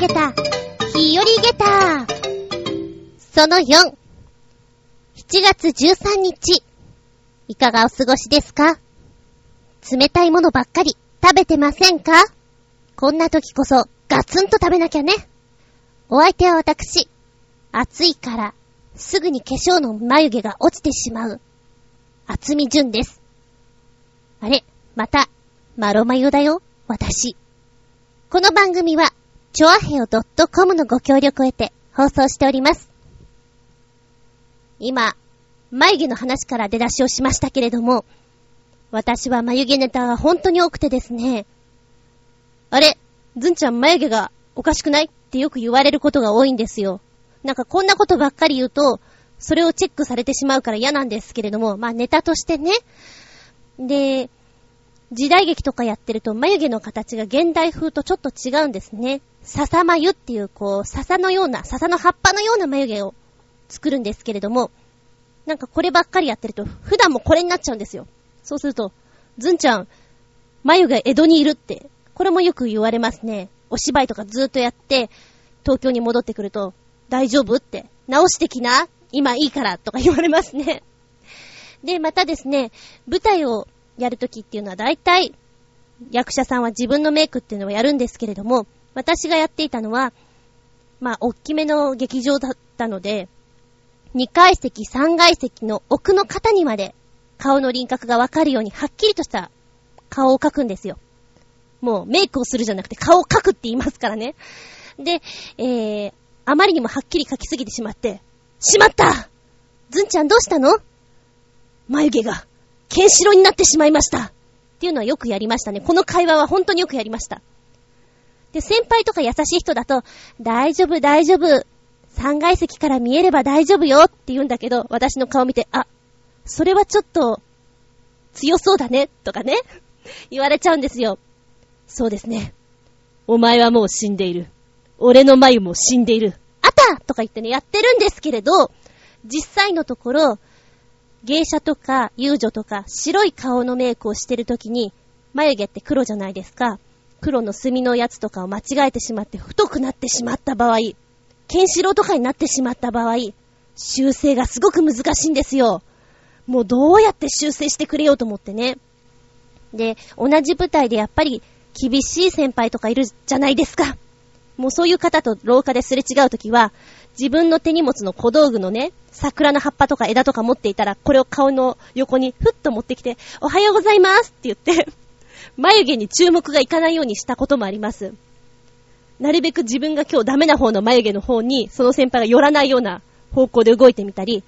げた、日和げた。その4。7月13日。いかがお過ごしですか？冷たいものばっかり食べてませんか？こんな時こそガツンと食べなきゃね。お相手は私。暑いから、すぐに化粧の眉毛が落ちてしまう。厚み純です。あれ、また、マロマヨだよ、私。この番組は、ちょあへよ .com のご協力を得て放送しております。今、眉毛の話から出だしをしましたけれども、私は眉毛ネタが本当に多くてですね、あれ、ずんちゃん眉毛がおかしくないってよく言われることが多いんですよ。なんかこんなことばっかり言うと、それをチェックされてしまうから嫌なんですけれども、まあネタとしてね。で、時代劇とかやってると眉毛の形が現代風とちょっと違うんですね。笹眉っていうこう、笹のような、笹の葉っぱのような眉毛を作るんですけれども、なんかこればっかりやってると、普段もこれになっちゃうんですよ。そうすると、ずんちゃん、眉が江戸にいるって、これもよく言われますね。お芝居とかずーっとやって、東京に戻ってくると、大丈夫って、直してきな今いいからとか言われますね。で、またですね、舞台をやるときっていうのは大体、役者さんは自分のメイクっていうのをやるんですけれども、私がやっていたのは、まあ、おっきめの劇場だったので、2階席、3階席の奥の方にまで顔の輪郭がわかるようにはっきりとした顔を描くんですよ。もうメイクをするじゃなくて顔を描くって言いますからね。で、えー、あまりにもはっきり描きすぎてしまって、しまったずんちゃんどうしたの?眉毛がケンシロになってしまいました。っていうのはよくやりましたね。この会話は本当によくやりました。で、先輩とか優しい人だと、大丈夫、大丈夫。3階席から見えれば大丈夫よって言うんだけど、私の顔見て、あ、それはちょっと、強そうだね、とかね。言われちゃうんですよ。そうですね。お前はもう死んでいる。俺の眉も死んでいる。あたとか言ってね、やってるんですけれど、実際のところ、芸者とか遊女とか白い顔のメイクをしてるときに、眉毛って黒じゃないですか。黒の墨のやつとかを間違えてしまって太くなってしまった場合、ケンシロウとかになってしまった場合、修正がすごく難しいんですよ。もうどうやって修正してくれようと思ってね。で、同じ舞台でやっぱり厳しい先輩とかいるじゃないですか。もうそういう方と廊下ですれ違うときは、自分の手荷物の小道具のね、桜の葉っぱとか枝とか持っていたら、これを顔の横にふっと持ってきて、おはようございますって言って眉毛に注目がいかないようにしたこともあります。なるべく自分が今日ダメな方の眉毛の方に、その先輩が寄らないような方向で動いてみたり、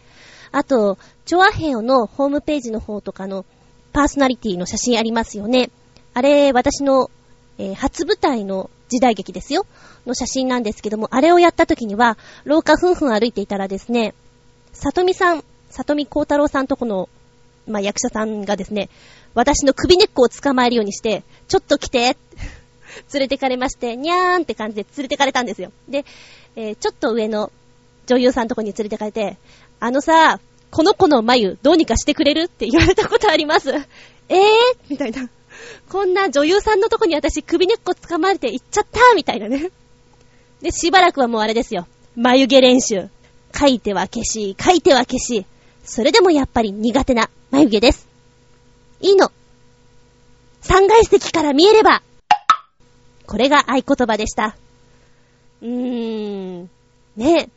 あと、チョアヘオのホームページの方とかのパーソナリティの写真ありますよね。あれ、私の、えー、初舞台の時代劇ですよ。の写真なんですけども、あれをやった時には、廊下ふんふん歩いていたらですね、里見さん、里見幸太郎さんとこの、まあ、役者さんがですね、私の首根っこを捕まえるようにして、ちょっと来て、連れてかれまして、にゃーんって感じで連れてかれたんですよ。で、えー、ちょっと上の女優さんとこに連れてかれて、あのさ、この子の眉どうにかしてくれる？って言われたことあります。えー？みたいな。こんな女優さんのとこに私首根っこ掴まれて行っちゃった？みたいなね。で、しばらくはもうあれですよ。眉毛練習。書いては消し、書いては消し。それでもやっぱり苦手な眉毛です。いいの。三階席から見えれば。これが合言葉でした。うーん。ねえ。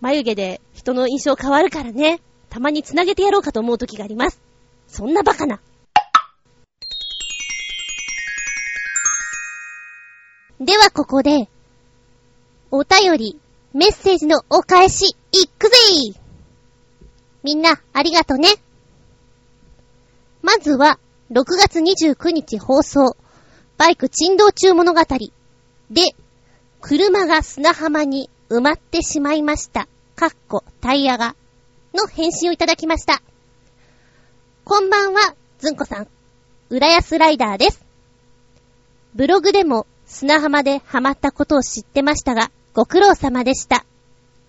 眉毛で人の印象変わるからね。たまに繋げてやろうかと思う時があります。そんなバカな。ではここで、お便り、メッセージのお返し、いくぜみんな、ありがとね。まずは、6月29日放送、バイク珍道中物語で、車が砂浜に埋まってしまいました。かっこ、タイヤが、の返信をいただきました。こんばんは、ずんこさん。浦安ライダーです。ブログでも砂浜でハマったことを知ってましたが、ご苦労様でした。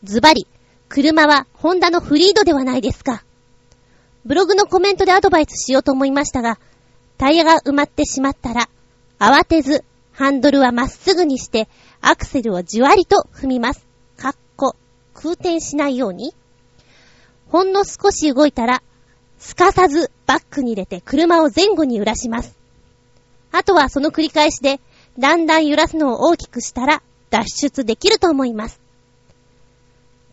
ズバリ、車はホンダのフリードではないですか。ブログのコメントでアドバイスしようと思いましたが、タイヤが埋まってしまったら、慌てず、ハンドルはまっすぐにして、アクセルをじわりと踏みます。かっこ、空転しないように。ほんの少し動いたら、すかさずバックに入れて車を前後に揺らします。あとはその繰り返しで、だんだん揺らすのを大きくしたら、脱出できると思います。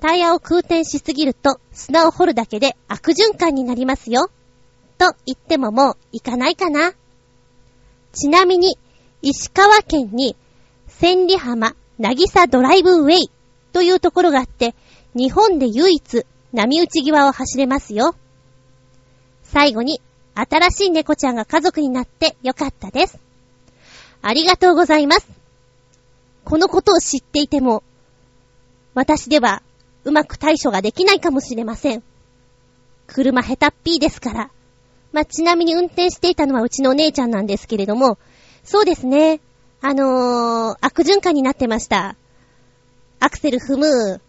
タイヤを空転しすぎると砂を掘るだけで悪循環になりますよ。と言ってももう行かないかな。ちなみに、石川県に千里浜なぎさドライブウェイというところがあって、日本で唯一波打ち際を走れますよ。最後に、新しい猫ちゃんが家族になってよかったです。ありがとうございます。このことを知っていても、私ではうまく対処ができないかもしれません。車下手っぴーですから。まあ、ちなみに運転していたのはうちのお姉ちゃんなんですけれども、そうですね。あのー、悪循環になってました。アクセル踏む、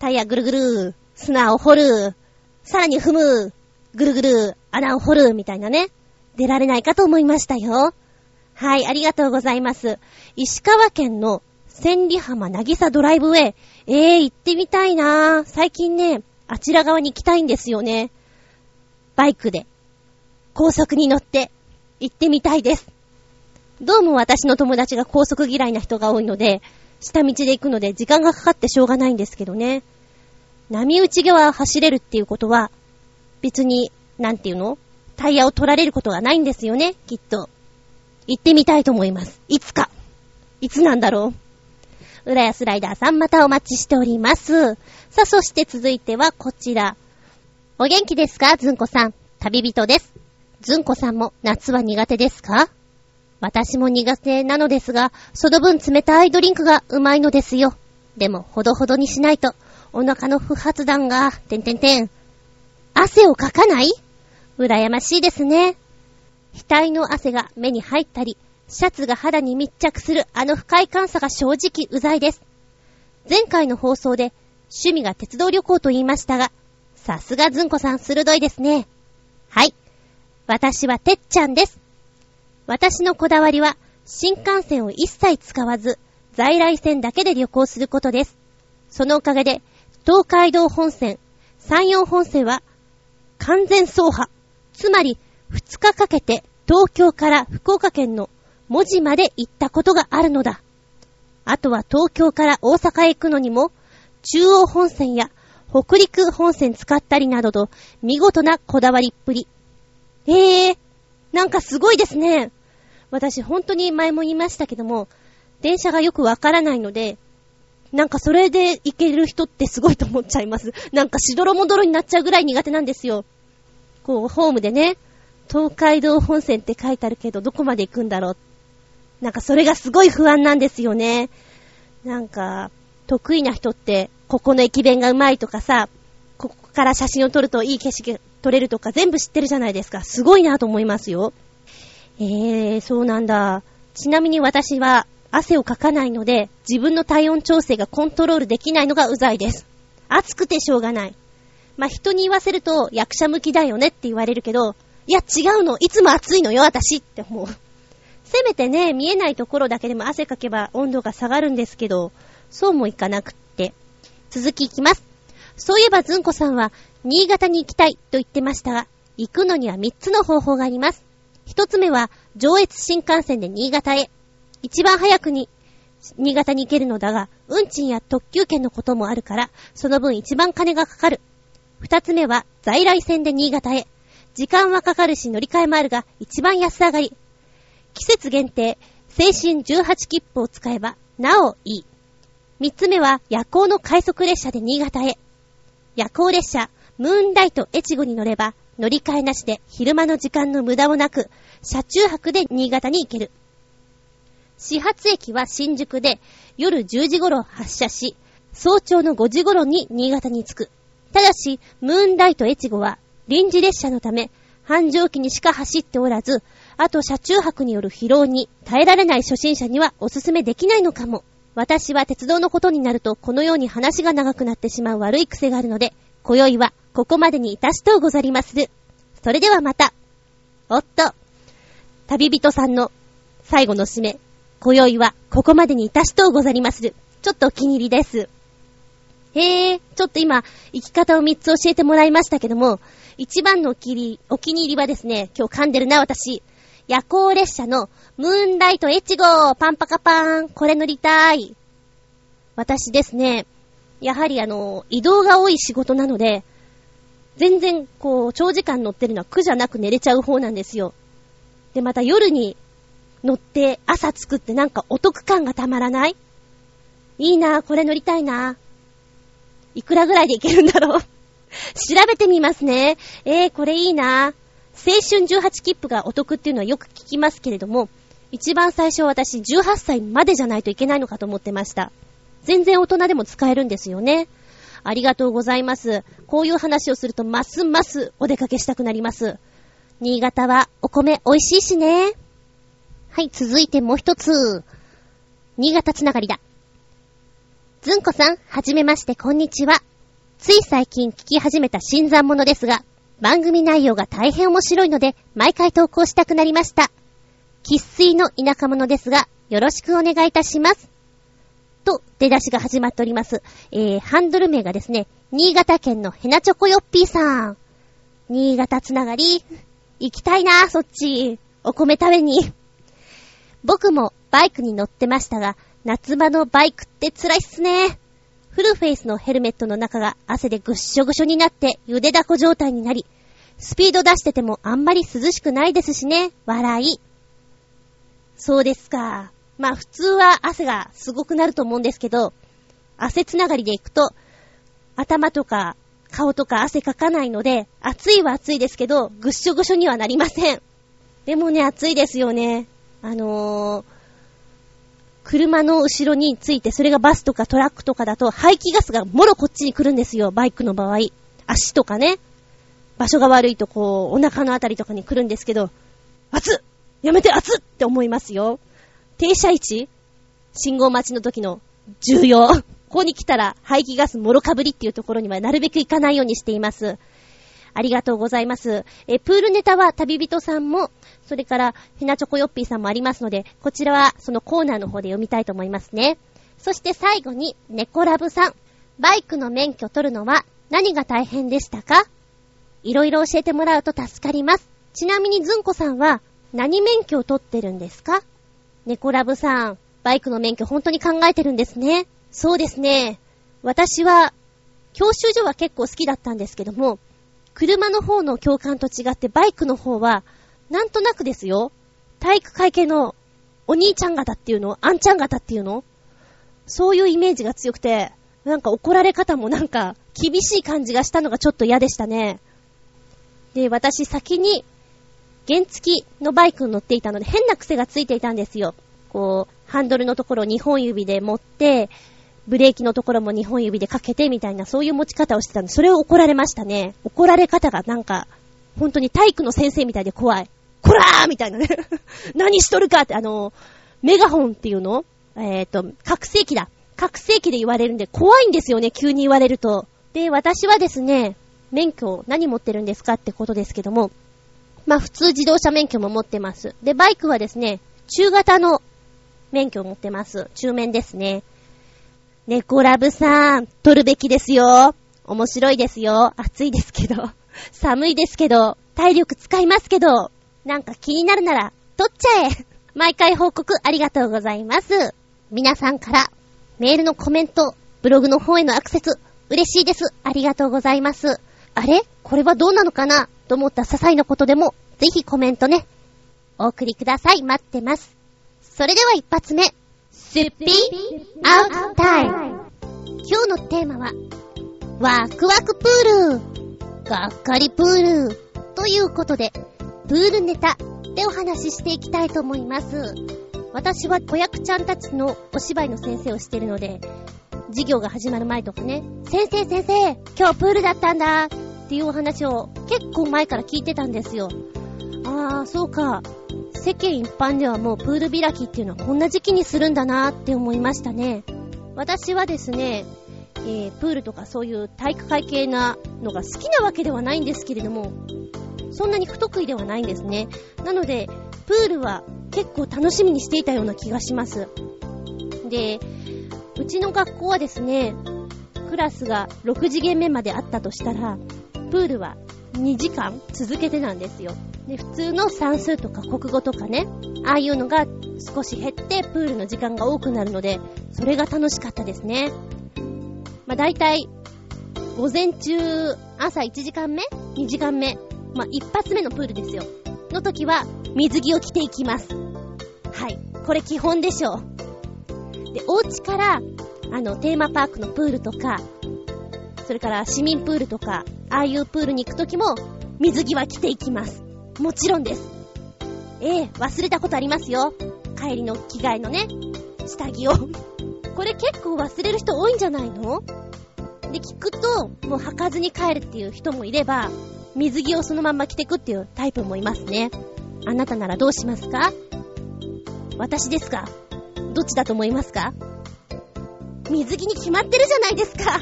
タイヤぐるぐる、砂を掘る、さらに踏む、ぐるぐる、穴を掘る、みたいなね。出られないかと思いましたよ。はい、ありがとうございます。石川県の千里浜なぎさドライブウェイ。えー、行ってみたいな最近ね、あちら側に行きたいんですよね。バイクで。高速に乗って、行ってみたいです。どうも私の友達が高速嫌いな人が多いので、下道で行くので時間がかかってしょうがないんですけどね。波打ち際走れるっていうことは、別に、なんていうの？タイヤを取られることがないんですよね、きっと。行ってみたいと思います。いつか。いつなんだろう？浦安ライダーさんまたお待ちしております。さあ、そして続いてはこちら。お元気ですか？ずんこさん。旅人です。ずんこさんも夏は苦手ですか？私も苦手なのですが、その分冷たいドリンクがうまいのですよ。でも、ほどほどにしないと、お腹の不発弾が、てんてんてん。汗をかかない？羨ましいですね。額の汗が目に入ったり、シャツが肌に密着するあの不快感さが正直うざいです。前回の放送で趣味が鉄道旅行と言いましたが、さすがずんこさん鋭いですね。はい。私はてっちゃんです。私のこだわりは新幹線を一切使わず在来線だけで旅行することです。そのおかげで東海道本線、山陽本線は完全走破。つまり2日かけて東京から福岡県の文字まで行ったことがあるのだ。あとは東京から大阪へ行くのにも、中央本線や北陸本線使ったりなどと、見事なこだわりっぷり。ええー、なんかすごいですね。私本当に前も言いましたけども、電車がよくわからないので、なんかそれで行ける人ってすごいと思っちゃいます。なんかしどろもどろになっちゃうぐらい苦手なんですよ。こう、ホームでね、東海道本線って書いてあるけど、どこまで行くんだろうなんかそれがすごい不安なんですよね。なんか、得意な人って、ここの駅弁がうまいとかさ、ここから写真を撮るといい景色撮れるとか全部知ってるじゃないですか。すごいなと思いますよ。えー、そうなんだ。ちなみに私は汗をかかないので、自分の体温調整がコントロールできないのがうざいです。暑くてしょうがない。まあ、人に言わせると役者向きだよねって言われるけど、いや違うの、いつも暑いのよ、私って思う。せめてね、見えないところだけでも汗かけば温度が下がるんですけど、そうもいかなくって。続きいきます。そういえばずんこさんは、新潟に行きたいと言ってましたが、行くのには3つの方法があります。1つ目は、上越新幹線で新潟へ。一番早くに、新潟に行けるのだが、運賃や特急券のこともあるから、その分一番金がかかる。2つ目は、在来線で新潟へ。時間はかかるし乗り換えもあるが、一番安上がり。季節限定、青春18切符を使えば、なおいい。三つ目は、夜行の快速列車で新潟へ。夜行列車、ムーンライト越後に乗れば、乗り換えなしで昼間の時間の無駄もなく、車中泊で新潟に行ける。始発駅は新宿で、夜10時頃発車し、早朝の5時頃に新潟に着く。ただし、ムーンライト越後は臨時列車のため、繁盛期にしか走っておらず、あと車中泊による疲労に耐えられない初心者にはおすすめできないのかも。私は鉄道のことになるとこのように話が長くなってしまう悪い癖があるので、今宵はここまでにいたしとうござりまする。それではまた。おっと、旅人さんの最後の締め、今宵はここまでにいたしとうござりまする。ちょっとお気に入りです。へえ、ちょっと今、生き方を3つ教えてもらいましたけども、一番のお気にお気に入りはですね、今日噛んでるな、私。夜行列車のムーンライトエチゴパンパカパーンこれ乗りたい。私ですね、やはりあの、移動が多い仕事なので、全然こう、長時間乗ってるのは苦じゃなく寝れちゃう方なんですよ。で、また夜に乗って朝作ってなんかお得感がたまらないいいなぁこれ乗りたいなぁいくらぐらいでいけるんだろう 調べてみますね。えー、これいいな青青春18切符がお得っていうのはよく聞きますけれども、一番最初私18歳までじゃないといけないのかと思ってました。全然大人でも使えるんですよね。ありがとうございます。こういう話をするとますますお出かけしたくなります。新潟はお米美味しいしね。はい、続いてもう一つ。新潟つながりだ。ずんこさん、はじめまして、こんにちは。つい最近聞き始めた新参者ですが、番組内容が大変面白いので、毎回投稿したくなりました。喫水の田舎者ですが、よろしくお願いいたします。と、出だしが始まっております。えー、ハンドル名がですね、新潟県のヘナチョコヨッピーさん。新潟つながり、行きたいな、そっち。お米食べに。僕もバイクに乗ってましたが、夏場のバイクって辛いっすね。フルフェイスのヘルメットの中が汗でぐっしょぐしょになって茹でだこ状態になり、スピード出しててもあんまり涼しくないですしね。笑い。そうですか。まあ普通は汗がすごくなると思うんですけど、汗つながりでいくと、頭とか顔とか汗かかないので、暑いは暑いですけど、ぐっしょぐしょにはなりません。でもね、暑いですよね。あのー、車の後ろについて、それがバスとかトラックとかだと、排気ガスがもろこっちに来るんですよ、バイクの場合。足とかね。場所が悪いとこう、お腹のあたりとかに来るんですけど、熱っやめて熱っって思いますよ。停車位置信号待ちの時の重要。ここに来たら排気ガスもろかぶりっていうところにはなるべく行かないようにしています。ありがとうございます。え、プールネタは旅人さんも、それから、ひなチョコヨッピーさんもありますので、こちらはそのコーナーの方で読みたいと思いますね。そして最後に、ネコラブさん。バイクの免許取るのは何が大変でしたか？いろいろ教えてもらうと助かります。ちなみにずんこさんは何免許を取ってるんですか？ネコラブさん、バイクの免許本当に考えてるんですね。そうですね。私は、教習所は結構好きだったんですけども、車の方の教官と違ってバイクの方は、なんとなくですよ。体育会系のお兄ちゃん方っていうのあんちゃん方っていうの？そういうイメージが強くて、なんか怒られ方もなんか厳しい感じがしたのがちょっと嫌でしたね。で、私先に原付きのバイクに乗っていたので変な癖がついていたんですよ。こう、ハンドルのところを2本指で持って、ブレーキのところも2本指でかけてみたいな、そういう持ち方をしてたんで、それを怒られましたね。怒られ方がなんか、本当に体育の先生みたいで怖い。こらーみたいなね。何しとるかって、あの、メガホンっていうの？えっ、ー、と、覚醒器だ。覚醒器で言われるんで怖いんですよね、急に言われると。で、私はですね、免許何持ってるんですかってことですけども、まあ普通自動車免許も持ってます。で、バイクはですね、中型の免許を持ってます。中面ですね。猫ラブさん、撮るべきですよ。面白いですよ。暑いですけど。寒いですけど。体力使いますけど。なんか気になるなら、撮っちゃえ。毎回報告ありがとうございます。皆さんから、メールのコメント、ブログの方へのアクセス、嬉しいです。ありがとうございます。あれ？これはどうなのかな？と思った些細なことでも、ぜひコメントね。お送りください。待ってます。それでは一発目。すっぴアウトタイム。今日のテーマは、ワクワクプール。がっかりプール。ということで、プールネタでお話ししていきたいと思います。私は子役ちゃんたちのお芝居の先生をしてるので、授業が始まる前とかね、先生先生、今日プールだったんだっていうお話を結構前から聞いてたんですよ。あー、そうか。世間一般ではもうプール開きっていうのはこんな時期にするんだなって思いましたね。私はですね、えー、プールとかそういう体育会系なのが好きなわけではないんですけれども、そんなに不得意ではないんですね。なので、プールは結構楽しみにしていたような気がします。で、うちの学校はですね、クラスが6次元目まであったとしたら、プールは2時間続けてなんですよ。で、普通の算数とか国語とかね、ああいうのが少し減ってプールの時間が多くなるので、それが楽しかったですね。まあ大体、午前中、朝1時間目 ?2 時間目。まあ一発目のプールですよ。の時は、水着を着ていきます。はい。これ基本でしょう。で、お家から、あの、テーマパークのプールとか、それから市民プールとか、ああいうプールに行くときも、水着は着ていきます。もちろんです。ええ忘れたことありますよ。帰りの着替えのね、下着をこれ結構忘れる人多いんじゃないの？で、聞くと、もう履かずに帰るっていう人もいれば、水着をそのまま着てくっていうタイプもいますね。あなたならどうしますか？私ですか？どっちだと思いますか？水着に決まってるじゃないですか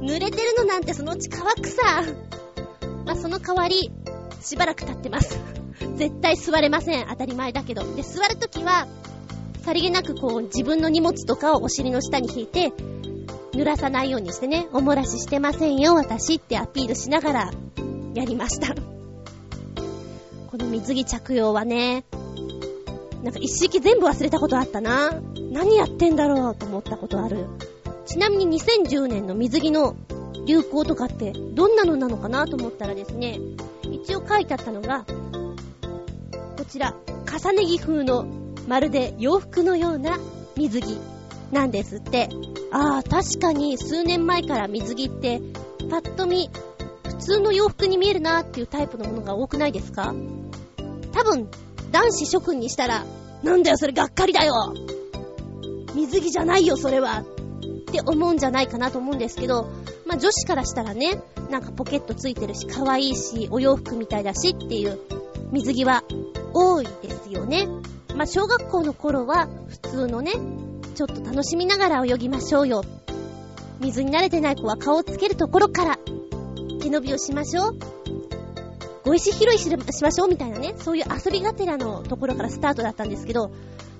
濡れてるのなんてそのうち乾くさ。まあ、その代わり、しばらく経ってます。絶対座れません。当たり前だけど。で、座るときは、さりげなくこう、自分の荷物とかをお尻の下に引いて、濡らさないようにしてね、おもらししてませんよ、私ってアピールしながら、やりました。この水着着用はね、なんか一式全部忘れたことあったな。何やってんだろうと思ったことある。ちなみに2010年の水着の流行とかってどんなのなのかなと思ったらですね、一応書いてあったのが、こちら、重ね着風のまるで洋服のような水着なんですって。ああ、確かに数年前から水着ってパッと見普通の洋服に見えるなっていうタイプのものが多くないですか？多分、男子諸君にしたら、なんだよそれがっかりだよ水着じゃないよそれはって思うんじゃないかなと思うんですけど、まあ女子からしたらね、なんかポケットついてるし、可愛いし、お洋服みたいだしっていう水着は多いですよね。まあ小学校の頃は普通のね、ちょっと楽しみながら泳ぎましょうよ。水に慣れてない子は顔をつけるところから背伸びをしましょう。ご石拾いしましょうみたいなね、そういう遊びがてらのところからスタートだったんですけど、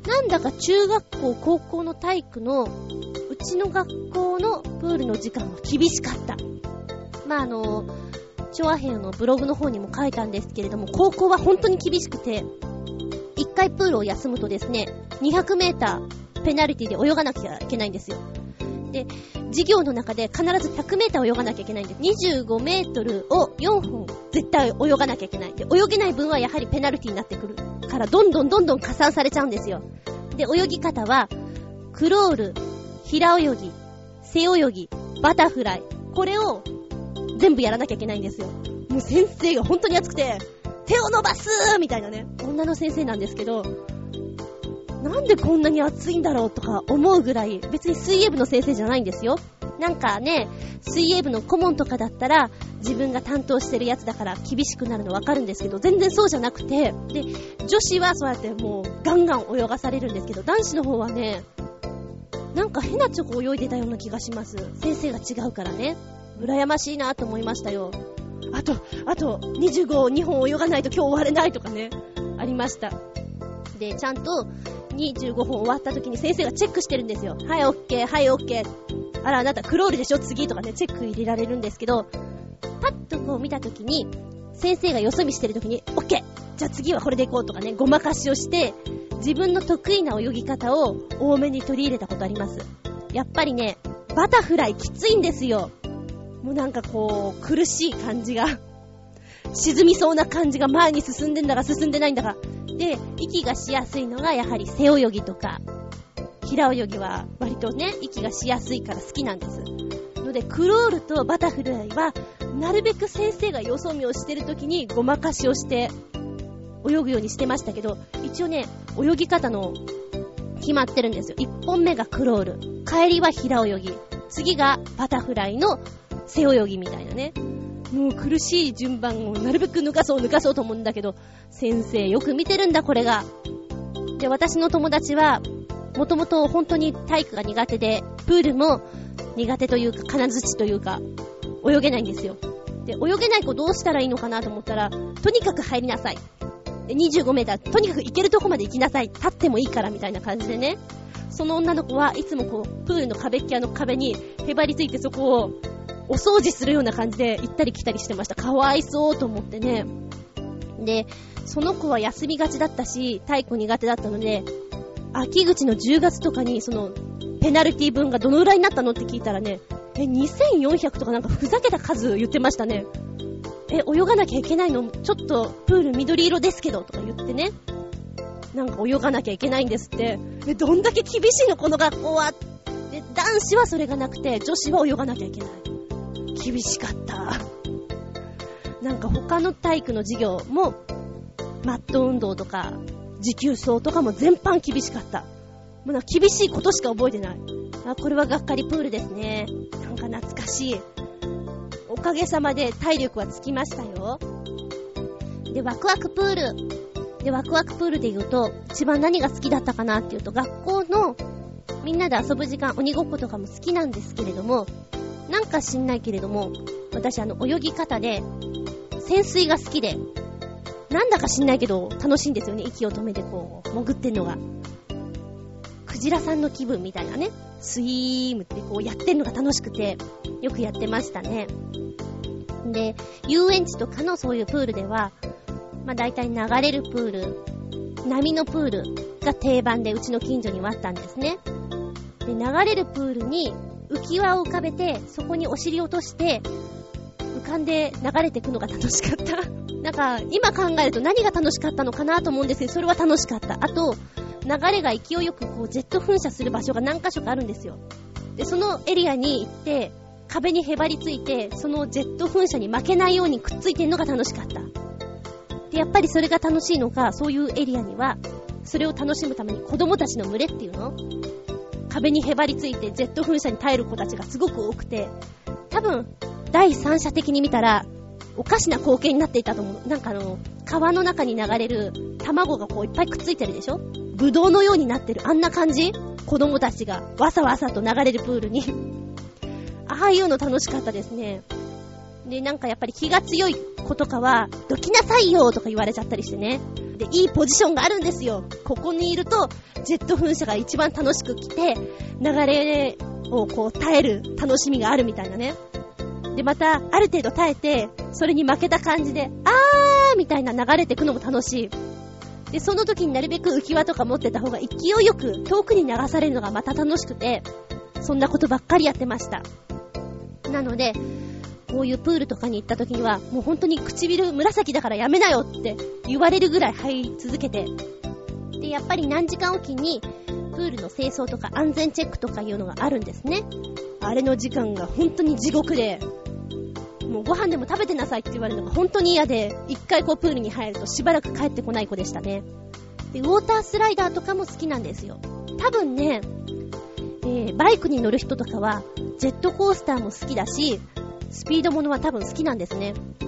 なんだか中学校、高校の体育の、うちの学校のプールの時間は厳しかった。まあ、あの、チョアヘヨのブログの方にも書いたんですけれども、高校は本当に厳しくて、一回プールを休むとですね、200メーターペナルティで泳がなきゃいけないんですよ。で、授業の中で必ず100メーター泳がなきゃいけないんです、25メートルを4本絶対泳がなきゃいけない。で、泳げない分はやはりペナルティになってくるから、どんどんどんどん加算されちゃうんですよ。で、泳ぎ方は、クロール、平泳ぎ、背泳ぎ、バタフライ、これを全部やらなきゃいけないんですよ。もう先生が本当に熱くて、手を伸ばすみたいなね、女の先生なんですけど、なんでこんなに暑いんだろうとか思うぐらい、別に水泳部の先生じゃないんですよ。なんかね、水泳部の顧問とかだったら、自分が担当してるやつだから厳しくなるのわかるんですけど、全然そうじゃなくて、で、女子はそうやってもうガンガン泳がされるんですけど、男子の方はね、なんか変なチョコ泳いでたような気がします。先生が違うからね。羨ましいなと思いましたよ。あと、あと、25、2本泳がないと今日終われないとかね、ありました。で、ちゃんと、25本終わった時に先生がチェックしてるんですよ。はい、オッケー、はい、オッケー。あら、あなたクロールでしょ？次とかね、チェック入れられるんですけど、パッとこう見た時に、先生がよそ見してる時に、オッケーじゃあ次はこれで行こうとかね、ごまかしをして、自分の得意な泳ぎ方を多めに取り入れたことあります。やっぱりね、バタフライきついんですよ。もうなんかこう、苦しい感じが沈みそうな感じが前に進んでんだか進んでないんだか。で、息がしやすいのがやはり背泳ぎとか、平泳ぎは割とね、息がしやすいから好きなんです。ので、クロールとバタフライは、なるべく先生がよそ見をしてる時にごまかしをして泳ぐようにしてましたけど、一応ね、泳ぎ方の決まってるんですよ。1本目がクロール、帰りは平泳ぎ、次がバタフライの背泳ぎみたいなね。もう苦しい順番をなるべく抜かそう抜かそうと思うんだけど、先生よく見てるんだこれが。で、私の友達は、もともと本当に体育が苦手で、プールも苦手というか、金槌というか、泳げないんですよ。で、泳げない子どうしたらいいのかなと思ったら、とにかく入りなさい。25メーター、とにかく行けるとこまで行きなさい。立ってもいいから、みたいな感じでね。その女の子はいつもこう、プールの壁っきの壁にへばりついてそこをお掃除するような感じで行ったり来たりしてました。かわいそうと思ってね。で、その子は休みがちだったし、体育苦手だったので、秋口の10月とかに、その、ペナルティ分がどのぐらいになったのって聞いたらね、え、2400とかなんかふざけた数言ってましたね。え、泳がなきゃいけないの？ちょっとプール緑色ですけど、とか言ってね。なんか泳がなきゃいけないんですって。え、どんだけ厳しいのこの学校は。で、男子はそれがなくて、女子は泳がなきゃいけない。厳しかった。なんか他の体育の授業も、マット運動とか、持久走とかも全般厳しかった。もうなんか厳しいことしか覚えてない。あ、これはがっかりプールですね。なんか懐かしい。おかげさまで体力はつきましたよ。で、ワクワクプール。で、ワクワクプールで言うと、一番何が好きだったかなっていうと、学校のみんなで遊ぶ時間、鬼ごっことかも好きなんですけれども、なんか知んないけれども、私あの、泳ぎ方で、潜水が好きで、なんだか知んないけど、楽しいんですよね。息を止めてこう、潜ってんのが。クジラさんの気分みたいなね。スイームってこうやってんのが楽しくて、よくやってましたね。で、遊園地とかのそういうプールでは、まあ大体流れるプール、波のプールが定番でうちの近所にはあったんですね。で、流れるプールに浮き輪を浮かべて、そこにお尻落として、浮かんで流れていくのが楽しかった。なんか、今考えると何が楽しかったのかなと思うんですけど、それは楽しかった。あと、流れが勢いよくこう、ジェット噴射する場所が何箇所かあるんですよ。で、そのエリアに行って、壁にへばりついて、そのジェット噴射に負けないようにくっついてんのが楽しかった。で、やっぱりそれが楽しいのか、そういうエリアには、それを楽しむために子供たちの群れっていうの壁にへばりついてジェット噴射に耐える子たちがすごく多くて、多分、第三者的に見たら、おかしな光景になっていたと思う。なんかあの、川の中に流れる卵がこういっぱいくっついてるでしょ？ぶどうのようになってる。あんな感じ？子供たちがわさわさと流れるプールに ああいうの楽しかったですね。で、なんかやっぱり気が強い子とかは、どきなさいよとか言われちゃったりしてね。で、いいポジションがあるんですよ。ここにいると、ジェット噴射が一番楽しく来て、流れをこう耐える楽しみがあるみたいなね。で、また、ある程度耐えて、それに負けた感じで、あーみたいな流れてくのも楽しい。で、その時になるべく浮き輪とか持ってた方が勢いよく遠くに流されるのがまた楽しくて、そんなことばっかりやってました。なので、こういうプールとかに行った時には、もう本当に唇紫だからやめなよって言われるぐらい入り続けて。で、やっぱり何時間おきに、プールの清掃とか安全チェックとかいうのがあるんですね。あれの時間が本当に地獄で、もうご飯でも食べてなさいって言われるのが本当に嫌で、一回こうプールに入るとしばらく帰ってこない子でしたね。で、ウォータースライダーとかも好きなんですよ。多分ね、えー、バイクに乗る人とかは、ジェットコースターも好きだし、スピードものは多分好きなんですね。う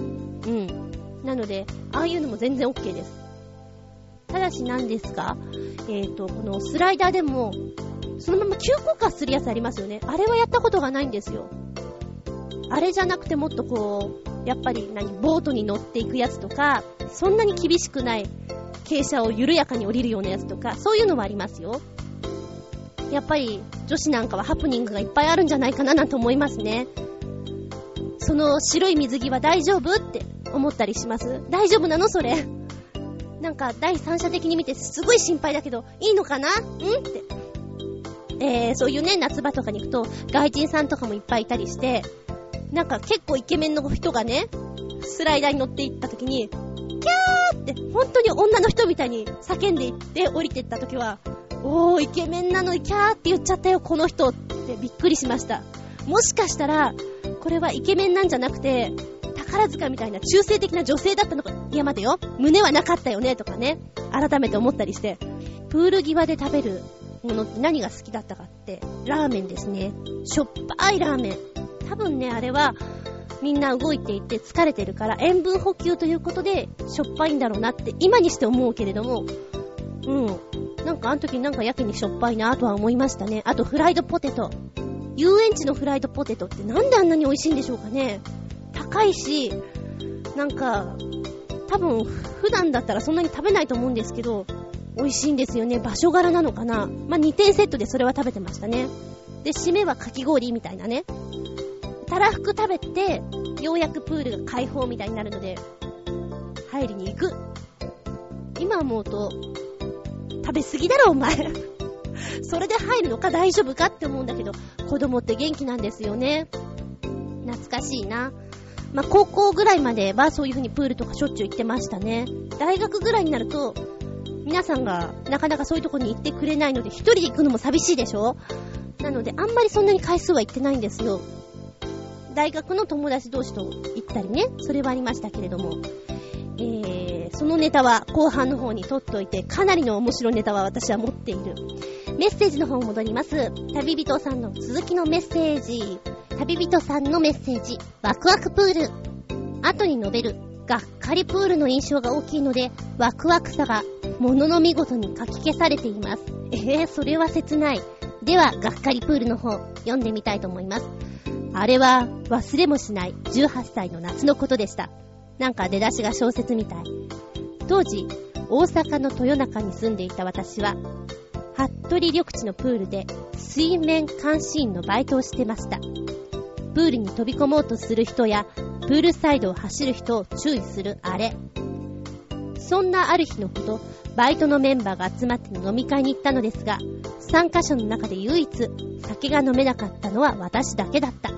ん。なので、ああいうのも全然 OK です。ただし何ですか？えっ、ー、と、このスライダーでも、そのまま急降下するやつありますよね。あれはやったことがないんですよ。あれじゃなくてもっとこう、やっぱり何、ボートに乗っていくやつとか、そんなに厳しくない傾斜を緩やかに降りるようなやつとか、そういうのもありますよ。やっぱり女子なんかはハプニングがいっぱいあるんじゃないかななんて思いますね。その白い水着は大丈夫って思ったりします？大丈夫なのそれ？なんか第三者的に見てすごい心配だけど、いいのかな？ん？って。えー、そういうね、夏場とかに行くと、外人さんとかもいっぱいいたりして、なんか結構イケメンの人がね、スライダーに乗っていった時に、キャーって、本当に女の人みたいに叫んでいって降りてった時は、おー、イケメンなのにキャーって言っちゃったよ、この人ってびっくりしました。もしかしたら、これはイケメンなんじゃなくて、宝塚みたいな中性的な女性だったのか、いや待てよ、胸はなかったよね、とかね、改めて思ったりして、プール際で食べるものって何が好きだったかって、ラーメンですね。しょっぱいラーメン。多分ね、あれは、みんな動いていて疲れてるから塩分補給ということでしょっぱいんだろうなって今にして思うけれども、うん。なんかあの時なんかやけにしょっぱいなとは思いましたね。あとフライドポテト。遊園地のフライドポテトってなんであんなに美味しいんでしょうかね。高いし、なんか、多分、普段だったらそんなに食べないと思うんですけど、美味しいんですよね。場所柄なのかな。まあ、2点セットでそれは食べてましたね。で、締めはかき氷みたいなね。たらふく食べて、ようやくプールが開放みたいになるので、入りに行く。今思うと、食べ過ぎだろ、お前。それで入るのか大丈夫かって思うんだけど、子供って元気なんですよね。懐かしいな。まあ、高校ぐらいまではそういう風にプールとかしょっちゅう行ってましたね。大学ぐらいになると、皆さんがなかなかそういうとこに行ってくれないので、一人で行くのも寂しいでしょなので、あんまりそんなに回数は行ってないんですよ。大学の友達同士と行ったりね、それはありましたけれども。えー、そのネタは後半の方に取っておいて、かなりの面白いネタは私は持っている。メッセージの方戻ります。旅人さんの続きのメッセージ。旅人さんのメッセージ。ワクワクプール。後に述べる。がっかりプールの印象が大きいので、ワクワクさが、ものの見事に書き消されています。えー、それは切ない。では、がっかりプールの方、読んでみたいと思います。あれは、忘れもしない18歳の夏のことでした。なんか出だしが小説みたい。当時、大阪の豊中に住んでいた私は、服部緑地のプールで水面監視員のバイトをしてました。プールに飛び込もうとする人や、プールサイドを走る人を注意するあれ。そんなある日のこと、バイトのメンバーが集まって飲み会に行ったのですが、参加者の中で唯一酒が飲めなかったのは私だけだった。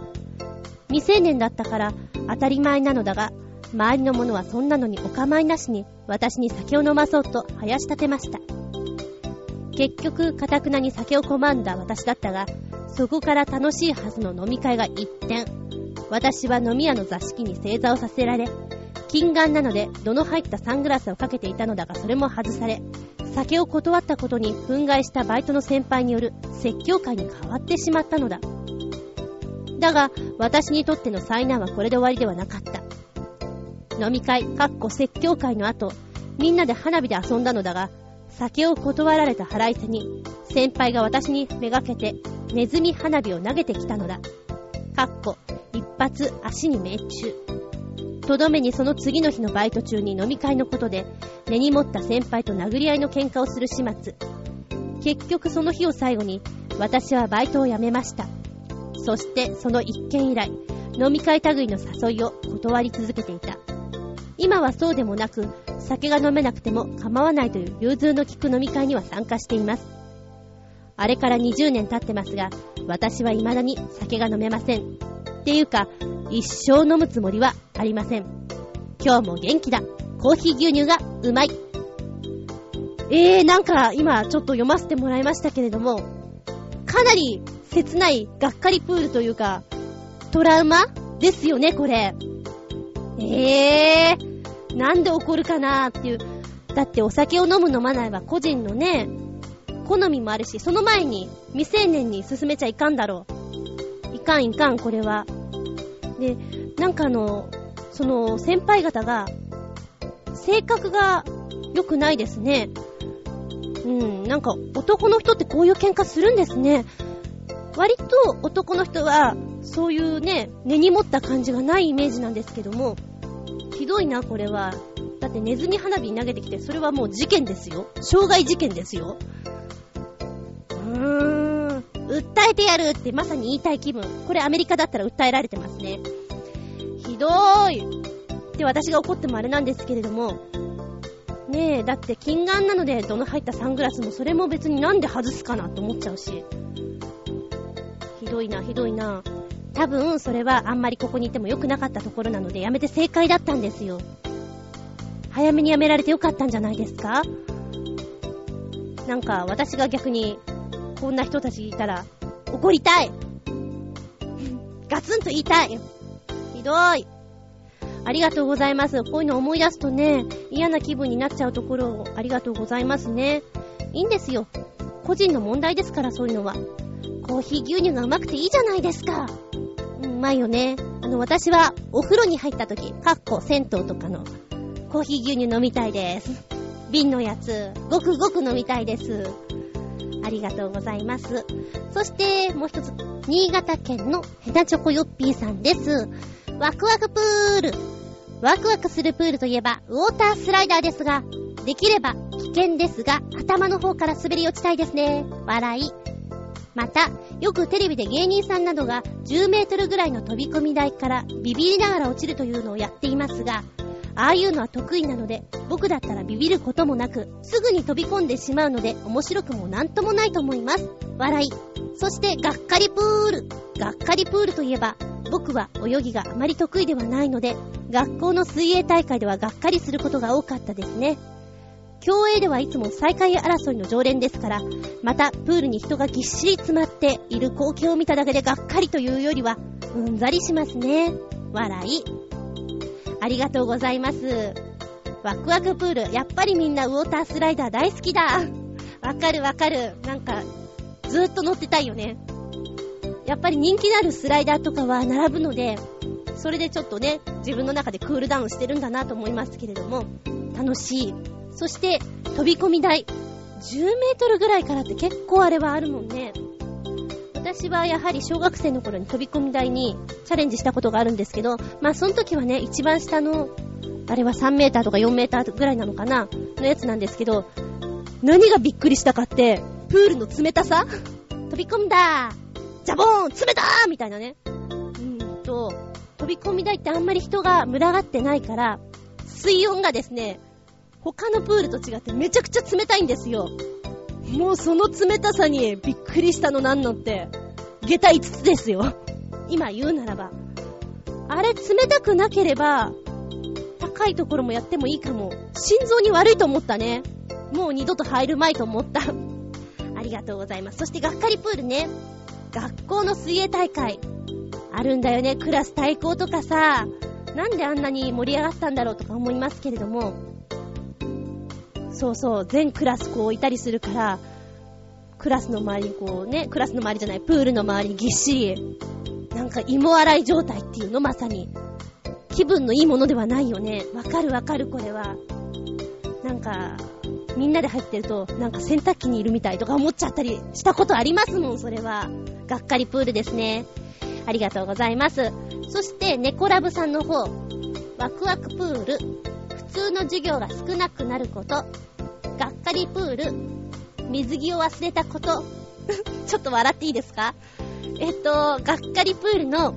未成年だったから当たり前なのだが、周りの者はそんなのにお構いなしに私に酒を飲まそうと生やし立てました。結局、かたくなに酒を拒んだ私だったが、そこから楽しいはずの飲み会が一転。私は飲み屋の座敷に正座をさせられ、近眼なので、度の入ったサングラスをかけていたのだが、それも外され、酒を断ったことに憤慨したバイトの先輩による説教会に変わってしまったのだ。だが、私にとっての災難はこれで終わりではなかった。飲み会、かっこ説教会の後、みんなで花火で遊んだのだが、酒を断られた腹いせに、先輩が私にめがけて、ネズミ花火を投げてきたのだ。かっこ、一発足に命中。とどめにその次の日のバイト中に飲み会のことで、根に持った先輩と殴り合いの喧嘩をする始末。結局その日を最後に、私はバイトを辞めました。そしてその一件以来、飲み会類の誘いを断り続けていた。今はそうでもなく、酒が飲めなくても構わないという融通の利く飲み会には参加しています。あれから20年経ってますが、私は未だに酒が飲めません。っていうか、一生飲むつもりはありません。今日も元気だ。コーヒー牛乳がうまい。えー、なんか今ちょっと読ませてもらいましたけれども、かなり切ないがっかりプールというか、トラウマですよね、これ。えー、なんで怒るかなーっていう。だってお酒を飲む飲まないは個人のね、好みもあるし、その前に未成年に進めちゃいかんだろう。いかんいかん、これは。で、なんかあの、その先輩方が、性格が良くないですね。うん、なんか男の人ってこういう喧嘩するんですね。割と男の人は、そういうね、根に持った感じがないイメージなんですけども、ひどいな、これは。だってネズミ花火投げてきて、それはもう事件ですよ。傷害事件ですよ。うーん、訴えてやるってまさに言いたい気分。これアメリカだったら訴えられてますね。ひどーい。って私が怒ってもあれなんですけれども、ねえ、だって近眼なのでどの入ったサングラスもそれも別になんで外すかなと思っちゃうし。ひどいな、ひどいな。多分、それはあんまりここにいても良くなかったところなので、やめて正解だったんですよ。早めにやめられてよかったんじゃないですか？なんか、私が逆に、こんな人たちいたら、怒りたいガツンと言いたいひどいありがとうございます。こういうの思い出すとね、嫌な気分になっちゃうところをありがとうございますね。いいんですよ。個人の問題ですから、そういうのは。コーヒー牛乳がうまくていいじゃないですか。うまいよね。あの、私はお風呂に入った時、かっこ銭湯とかのコーヒー牛乳飲みたいです。瓶のやつ、ごくごく飲みたいです。ありがとうございます。そして、もう一つ、新潟県のヘナチョコヨッピーさんです。ワクワクプール。ワクワクするプールといえば、ウォータースライダーですが、できれば危険ですが、頭の方から滑り落ちたいですね。笑い。また、よくテレビで芸人さんなどが10メートルぐらいの飛び込み台からビビりながら落ちるというのをやっていますが、ああいうのは得意なので、僕だったらビビることもなく、すぐに飛び込んでしまうので、面白くもなんともないと思います。笑い。そして、がっかりプール。がっかりプールといえば、僕は泳ぎがあまり得意ではないので、学校の水泳大会ではがっかりすることが多かったですね。競泳ではいつも最下位争いの常連ですから、またプールに人がぎっしり詰まっている光景を見ただけでがっかりというよりは、うんざりしますね。笑い。ありがとうございます。ワクワクプール、やっぱりみんなウォータースライダー大好きだ。わかるわかる。なんか、ずっと乗ってたいよね。やっぱり人気のあるスライダーとかは並ぶので、それでちょっとね、自分の中でクールダウンしてるんだなと思いますけれども、楽しい。そして、飛び込み台。10メートルぐらいからって結構あれはあるもんね。私はやはり小学生の頃に飛び込み台にチャレンジしたことがあるんですけど、まあその時はね、一番下の、あれは3メーターとか4メーターぐらいなのかなのやつなんですけど、何がびっくりしたかって、プールの冷たさ飛び込んだジャボーン冷たーみたいなね。うーんと、飛び込み台ってあんまり人が群がってないから、水温がですね、他のプールと違ってめちゃくちゃ冷たいんですよ。もうその冷たさにびっくりしたのなんのって、下駄5つですよ。今言うならば。あれ冷たくなければ、高いところもやってもいいかも。心臓に悪いと思ったね。もう二度と入るまいと思った。ありがとうございます。そしてがっかりプールね。学校の水泳大会。あるんだよね。クラス対抗とかさ。なんであんなに盛り上がったんだろうとか思いますけれども。そうそう、全クラスこういたりするから、クラスの周りにこうね、クラスの周りじゃない、プールの周りにぎっしり、なんか芋洗い状態っていうの、まさに。気分のいいものではないよね。わかるわかる、これは。なんか、みんなで入ってると、なんか洗濯機にいるみたいとか思っちゃったりしたことありますもん、それは。がっかりプールですね。ありがとうございます。そして、ネコラブさんの方、ワクワクプール、普通の授業が少なくなること、っかりプール、水着を忘れたこと。ちょっと笑っていいですか？えっと、がっかりプールの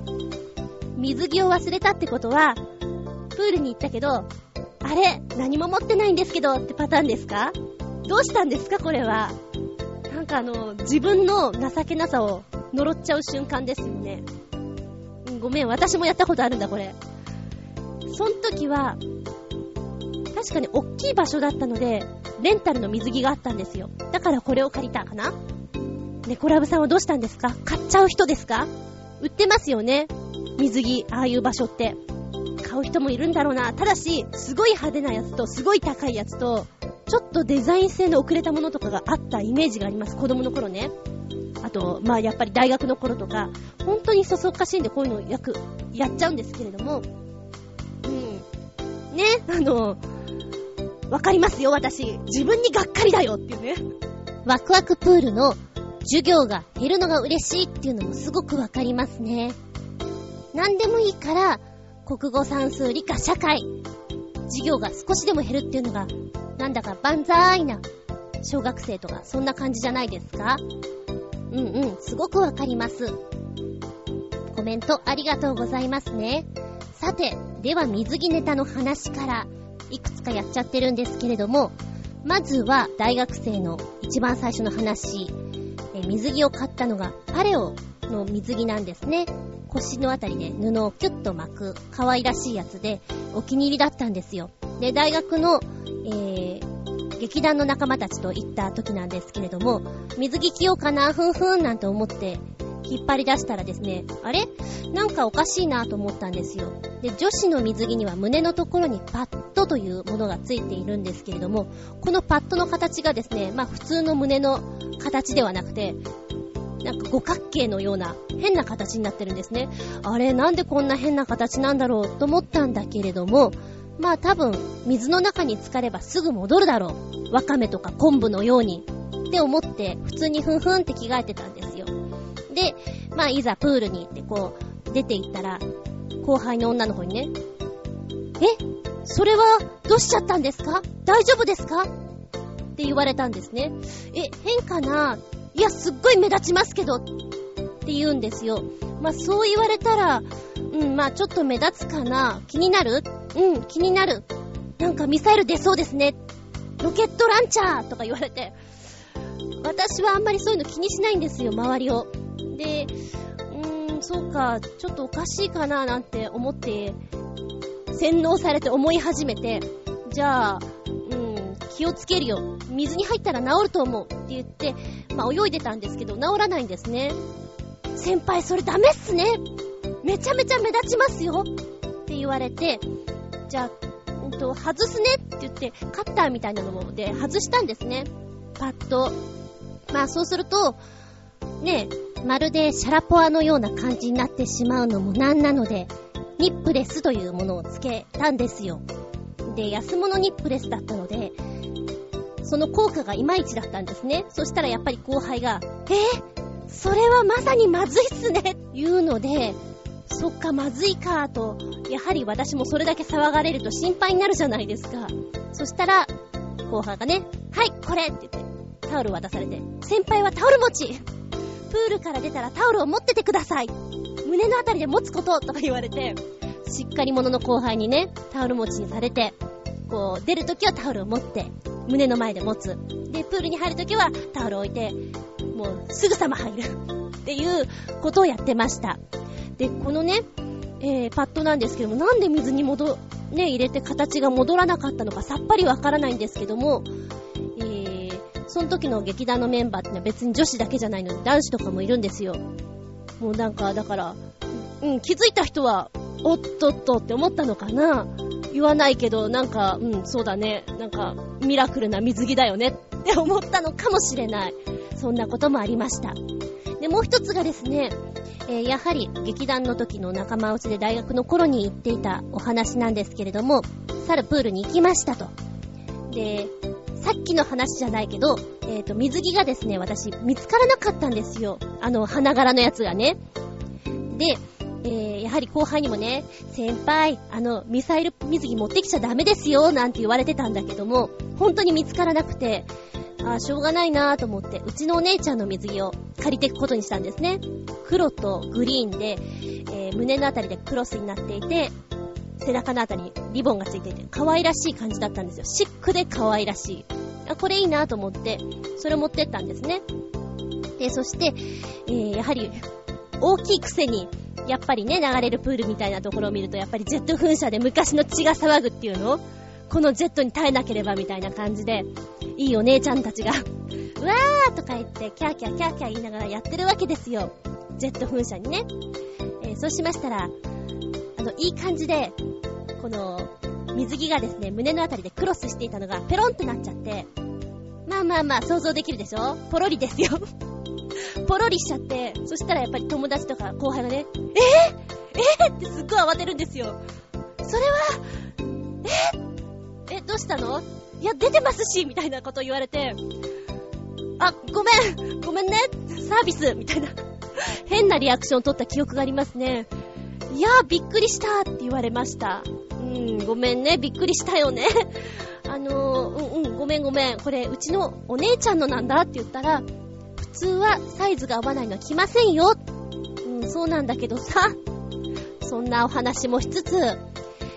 水着を忘れたってことは、プールに行ったけど、あれ何も持ってないんですけどってパターンですか？どうしたんですか？これは。なんかあの、自分の情けなさを呪っちゃう瞬間ですよね。ごめん、私もやったことあるんだ、これ。そん時は、確かに大きい場所だったので、レンタルの水着があったんですよ。だからこれを借りたかな猫ラブさんはどうしたんですか？買っちゃう人ですか？売ってますよね水着、ああいう場所って。買う人もいるんだろうな。ただし、すごい派手なやつと、すごい高いやつと、ちょっとデザイン性の遅れたものとかがあったイメージがあります。子供の頃ね。あと、まあやっぱり大学の頃とか、本当にそそっかしいんでこういうのやく、やっちゃうんですけれども、うん。ね、あの、わかりますよ、私。自分にがっかりだよっていうね。ワクワクプールの授業が減るのが嬉しいっていうのもすごくわかりますね。何でもいいから、国語算数理科社会、授業が少しでも減るっていうのが、なんだか万歳な小学生とか、そんな感じじゃないですかうんうん、すごくわかります。コメントありがとうございますね。さて、では水着ネタの話からいくつかやっちゃってるんですけれども、まずは大学生の一番最初の話、え水着を買ったのがパレオの水着なんですね。腰のあたりで布をキュッと巻く可愛らしいやつでお気に入りだったんですよ。で、大学の、えー、劇団の仲間たちと行った時なんですけれども、水着着ようかな、ふんふんなんて思って引っ張り出したらですね、あれ？なんかおかしいなと思ったんですよ。で、女子の水着には胸のところにパッドというものがついているんですけれども、このパッドの形がですね、まあ普通の胸の形ではなくて、なんか五角形のような変な形になってるんですね。あれ、なんでこんな変な形なんだろうと思ったんだけれども、まあ多分、水の中に浸かればすぐ戻るだろう。わかめとか昆布のように。って思って、普通にふんふんって着替えてたんですよ。で、まあ、いざプールに行ってこう、出て行ったら、後輩の女の子にね。え？それは、どうしちゃったんですか？大丈夫ですか？って言われたんですね。え、変かな？いや、すっごい目立ちますけど、って言うんですよ。まあ、そう言われたら、うん、まあ、ちょっと目立つかな？気になる？うん、気になる。なんかミサイル出そうですね。ロケットランチャーとか言われて。私はあんまりそういうの気にしないんですよ、周りを。で、うーん、そうか、ちょっとおかしいかな？なんて思って、洗脳されて思い始めて、じゃあ、うん、気をつけるよ。水に入ったら治ると思うって言って、まあ泳いでたんですけど、治らないんですね。先輩、それダメっすねめちゃめちゃ目立ちますよって言われて、じゃあ、うんと、外すねって言って、カッターみたいなので外したんですね。パッと。まあそうすると、ねえ、まるでシャラポワのような感じになってしまうのもなんなので、ニップレスというものをつけたんですよ。で、安物ニップレスだったので、その効果がいまいちだったんですね。そしたらやっぱり後輩が、えー、それはまさにまずいっすね言うので、そっか、まずいか、と、やはり私もそれだけ騒がれると心配になるじゃないですか。そしたら、後輩がね、はい、これって言って、タオル渡されて、先輩はタオル持ちプールから出たらタオルを持っててください胸のあたりで持つこととか言われて、しっかり者の後輩にね、タオル持ちにされて、こう、出るときはタオルを持って、胸の前で持つ。で、プールに入るときはタオルを置いて、もうすぐさま入る。っていうことをやってました。で、このね、えー、パッドなんですけども、なんで水に戻、ね、入れて形が戻らなかったのかさっぱりわからないんですけども、えー、その時の劇団のメンバーってのは別に女子だけじゃないので男子とかもいるんですよ。もうなんか、だから、うん、気づいた人は、おっとっとって思ったのかな？言わないけど、なんか、うん、そうだね。なんか、ミラクルな水着だよねって思ったのかもしれない。そんなこともありました。で、もう一つがですね、えー、やはり劇団の時の仲間内で大学の頃に行っていたお話なんですけれども、猿プールに行きましたと。で、さっきの話じゃないけど、えっ、ー、と、水着がですね、私、見つからなかったんですよ。あの、花柄のやつがね。で、えー、やはり後輩にもね、先輩、あの、ミサイル水着持ってきちゃダメですよ、なんて言われてたんだけども、本当に見つからなくて、あしょうがないなぁと思って、うちのお姉ちゃんの水着を借りていくことにしたんですね。黒とグリーンで、えー、胸のあたりでクロスになっていて、背中のあたりにリボンがついてて、可愛らしい感じだったんですよ。シックで可愛らしい。あ、これいいなと思って、それを持ってったんですね。で、そして、えー、やはり、大きいくせに、やっぱりね、流れるプールみたいなところを見ると、やっぱりジェット噴射で昔の血が騒ぐっていうのこのジェットに耐えなければみたいな感じで、いいお姉ちゃんたちが うわーとか言って、キャーキャーキャーキャー言いながらやってるわけですよ。ジェット噴射にね。えー、そうしましたら、あの、いい感じで、この、水着がですね、胸のあたりでクロスしていたのが、ペロンってなっちゃって、まあまあまあ、想像できるでしょ？ポロリですよ。ポロリしちゃって、そしたらやっぱり友達とか後輩がね、えー、えー、ってすっごい慌てるんですよ。それは、えー？え、どうしたの？いや、出てますしみたいなこと言われて、あ、ごめんごめんね。サービスみたいな。変なリアクション取った記憶がありますね。いやびっくりしたって言われました。うん、ごめんね、びっくりしたよね。あのー、うんうん、ごめんごめん。これ、うちのお姉ちゃんのなんだって言ったら、普通はサイズが合わないのは来ませんよ。うん、そうなんだけどさ。そんなお話もしつつ、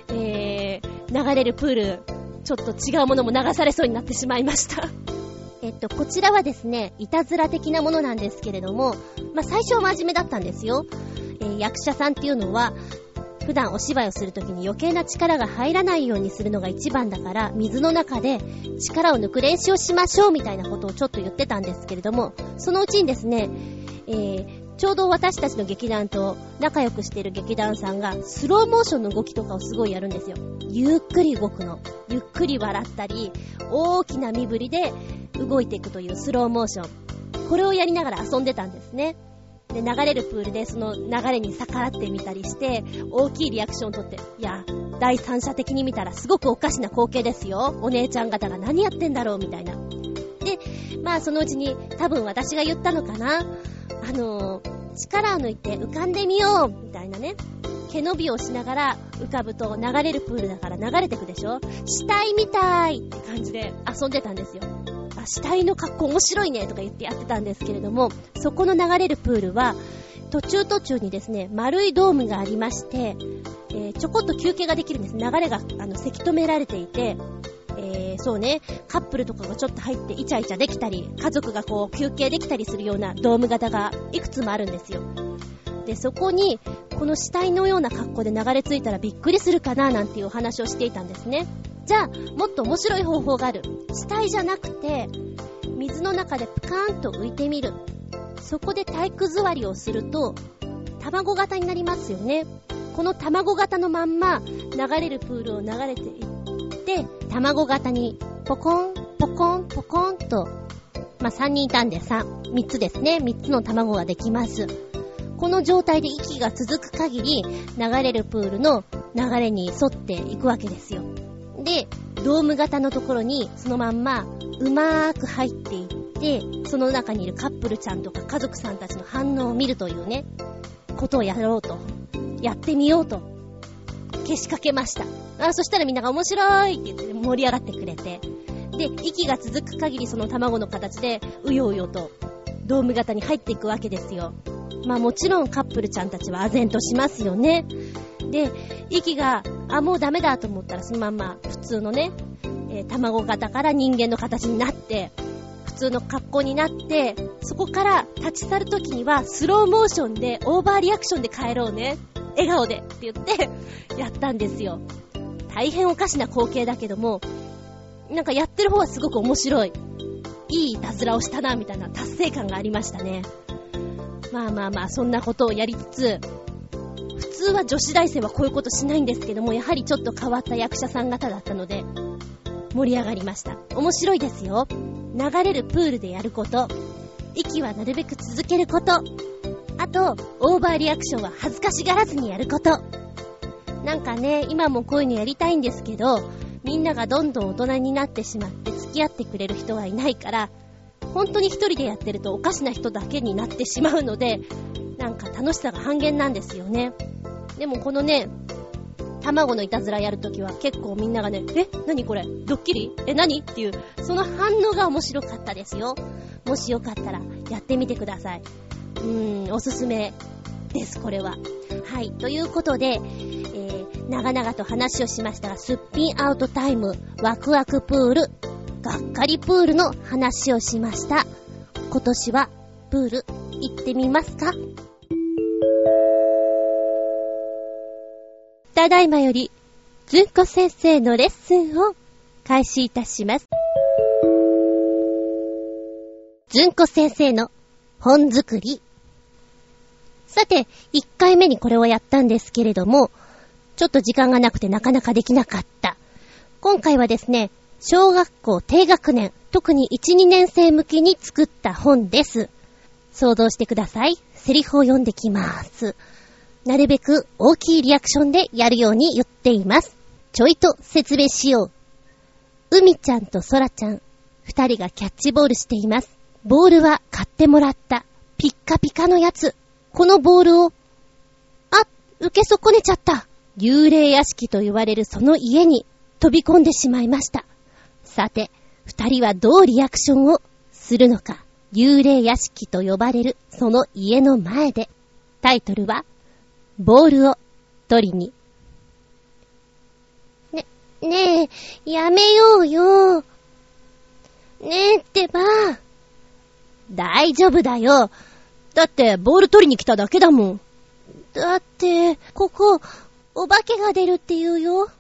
えー、流れるプール、ちょっと違うものも流されそうになってしまいましたえっと、こちらはですね、いたずら的なものなんですけれども、まあ、最初は真面目だったんですよ。えー、役者さんっていうのは、普段お芝居をするときに余計な力が入らないようにするのが一番だから、水の中で力を抜く練習をしましょうみたいなことをちょっと言ってたんですけれども、そのうちにですね、えー、ちょうど私たちの劇団と仲良くしてる劇団さんが、スローモーションの動きとかをすごいやるんですよ。ゆっくり動くの。ゆっくり笑ったり、大きな身振りで動いていくというスローモーション。これをやりながら遊んでたんですね。で、流れるプールでその流れに逆らってみたりして、大きいリアクションをとって、いや、第三者的に見たらすごくおかしな光景ですよ。お姉ちゃん方が何やってんだろうみたいな。で、まあそのうちに多分私が言ったのかな。あのー、力を抜いて浮かんでみようみたいなね。毛伸びをしながら浮かぶと流れるプールだから流れてくでしょ？死体みたいって感じで遊んでたんですよ。あ、死体の格好面白いねとか言ってやってたんですけれども、そこの流れるプールは、途中途中にですね、丸いドームがありまして、えー、ちょこっと休憩ができるんです。流れが、あの、せき止められていて、えー、そうね、カップルとかがちょっと入ってイチャイチャできたり、家族がこう休憩できたりするようなドーム型がいくつもあるんですよ。で、そこに、この死体のような格好で流れ着いたらびっくりするかななんていうお話をしていたんですね。じゃあ、もっと面白い方法がある。死体じゃなくて、水の中でプカーンと浮いてみる。そこで体育座りをすると、卵型になりますよね。この卵型のまんま、流れるプールを流れていて、卵型に、ポコン、ポコン、ポコンと、まあ、3人いたんで3、3つですね。3つの卵ができます。この状態で息が続く限り、流れるプールの流れに沿っていくわけですよ。で、ドーム型のところに、そのまんま、うまーく入っていって、その中にいるカップルちゃんとか家族さんたちの反応を見るというね、ことをやろうと。やってみようと。消しかけました。あ、そしたらみんなが面白いって言って盛り上がってくれて。で、息が続く限りその卵の形で、うようよと、ドーム型に入っていくわけですよ。まあもちろんカップルちゃんたちは唖然としますよね。で、息が、あ、もうダメだと思ったらそのまんま普通のね、えー、卵型から人間の形になって、普通の格好になって、そこから立ち去るときにはスローモーションでオーバーリアクションで帰ろうね。笑顔でって言って やったんですよ。大変おかしな光景だけども、なんかやってる方はすごく面白い。いいいたずらをしたな、みたいな達成感がありましたね。まあまあまあ、そんなことをやりつつ、普通は女子大生はこういうことしないんですけども、やはりちょっと変わった役者さん方だったので、盛り上がりました。面白いですよ。流れるプールでやること。息はなるべく続けること。あと、オーバーリアクションは恥ずかしがらずにやること。なんかね、今もこういうのやりたいんですけど、みんながどんどん大人になってしまって付き合ってくれる人はいないから、本当に一人でやってるとおかしな人だけになってしまうので、なんか楽しさが半減なんですよね。でもこのね、卵のいたずらやるときは結構みんながね、え何これ？ドッキリ？え何？っていう、その反応が面白かったですよ。もしよかったらやってみてください。うーん、おすすめです、これは。はい、ということで、えー、長々と話をしましたが、すっぴんアウトタイム、ワクワクプール、がっかりプールの話をしました。今年はプール行ってみますか？ただいまより、ずんこ先生のレッスンを開始いたします。ずんこ先生の本作り。さて、1回目にこれをやったんですけれども、ちょっと時間がなくてなかなかできなかった。今回はですね、小学校低学年、特に1、2年生向けに作った本です。想像してください。セリフを読んできます。なるべく大きいリアクションでやるように言っています。ちょいと説明しよう。海ちゃんと空ちゃん、二人がキャッチボールしています。ボールは買ってもらった。ピッカピカのやつ。このボールを、あ、受け損ねちゃった。幽霊屋敷と言われるその家に飛び込んでしまいました。さて、二人はどうリアクションをするのか。幽霊屋敷と呼ばれるその家の前で。タイトルは、ボールを取りに。ね、ねえ、やめようよ。ねえってば。大丈夫だよ。だって、ボール取りに来ただけだもん。だって、ここ、お化けが出るって言うよ。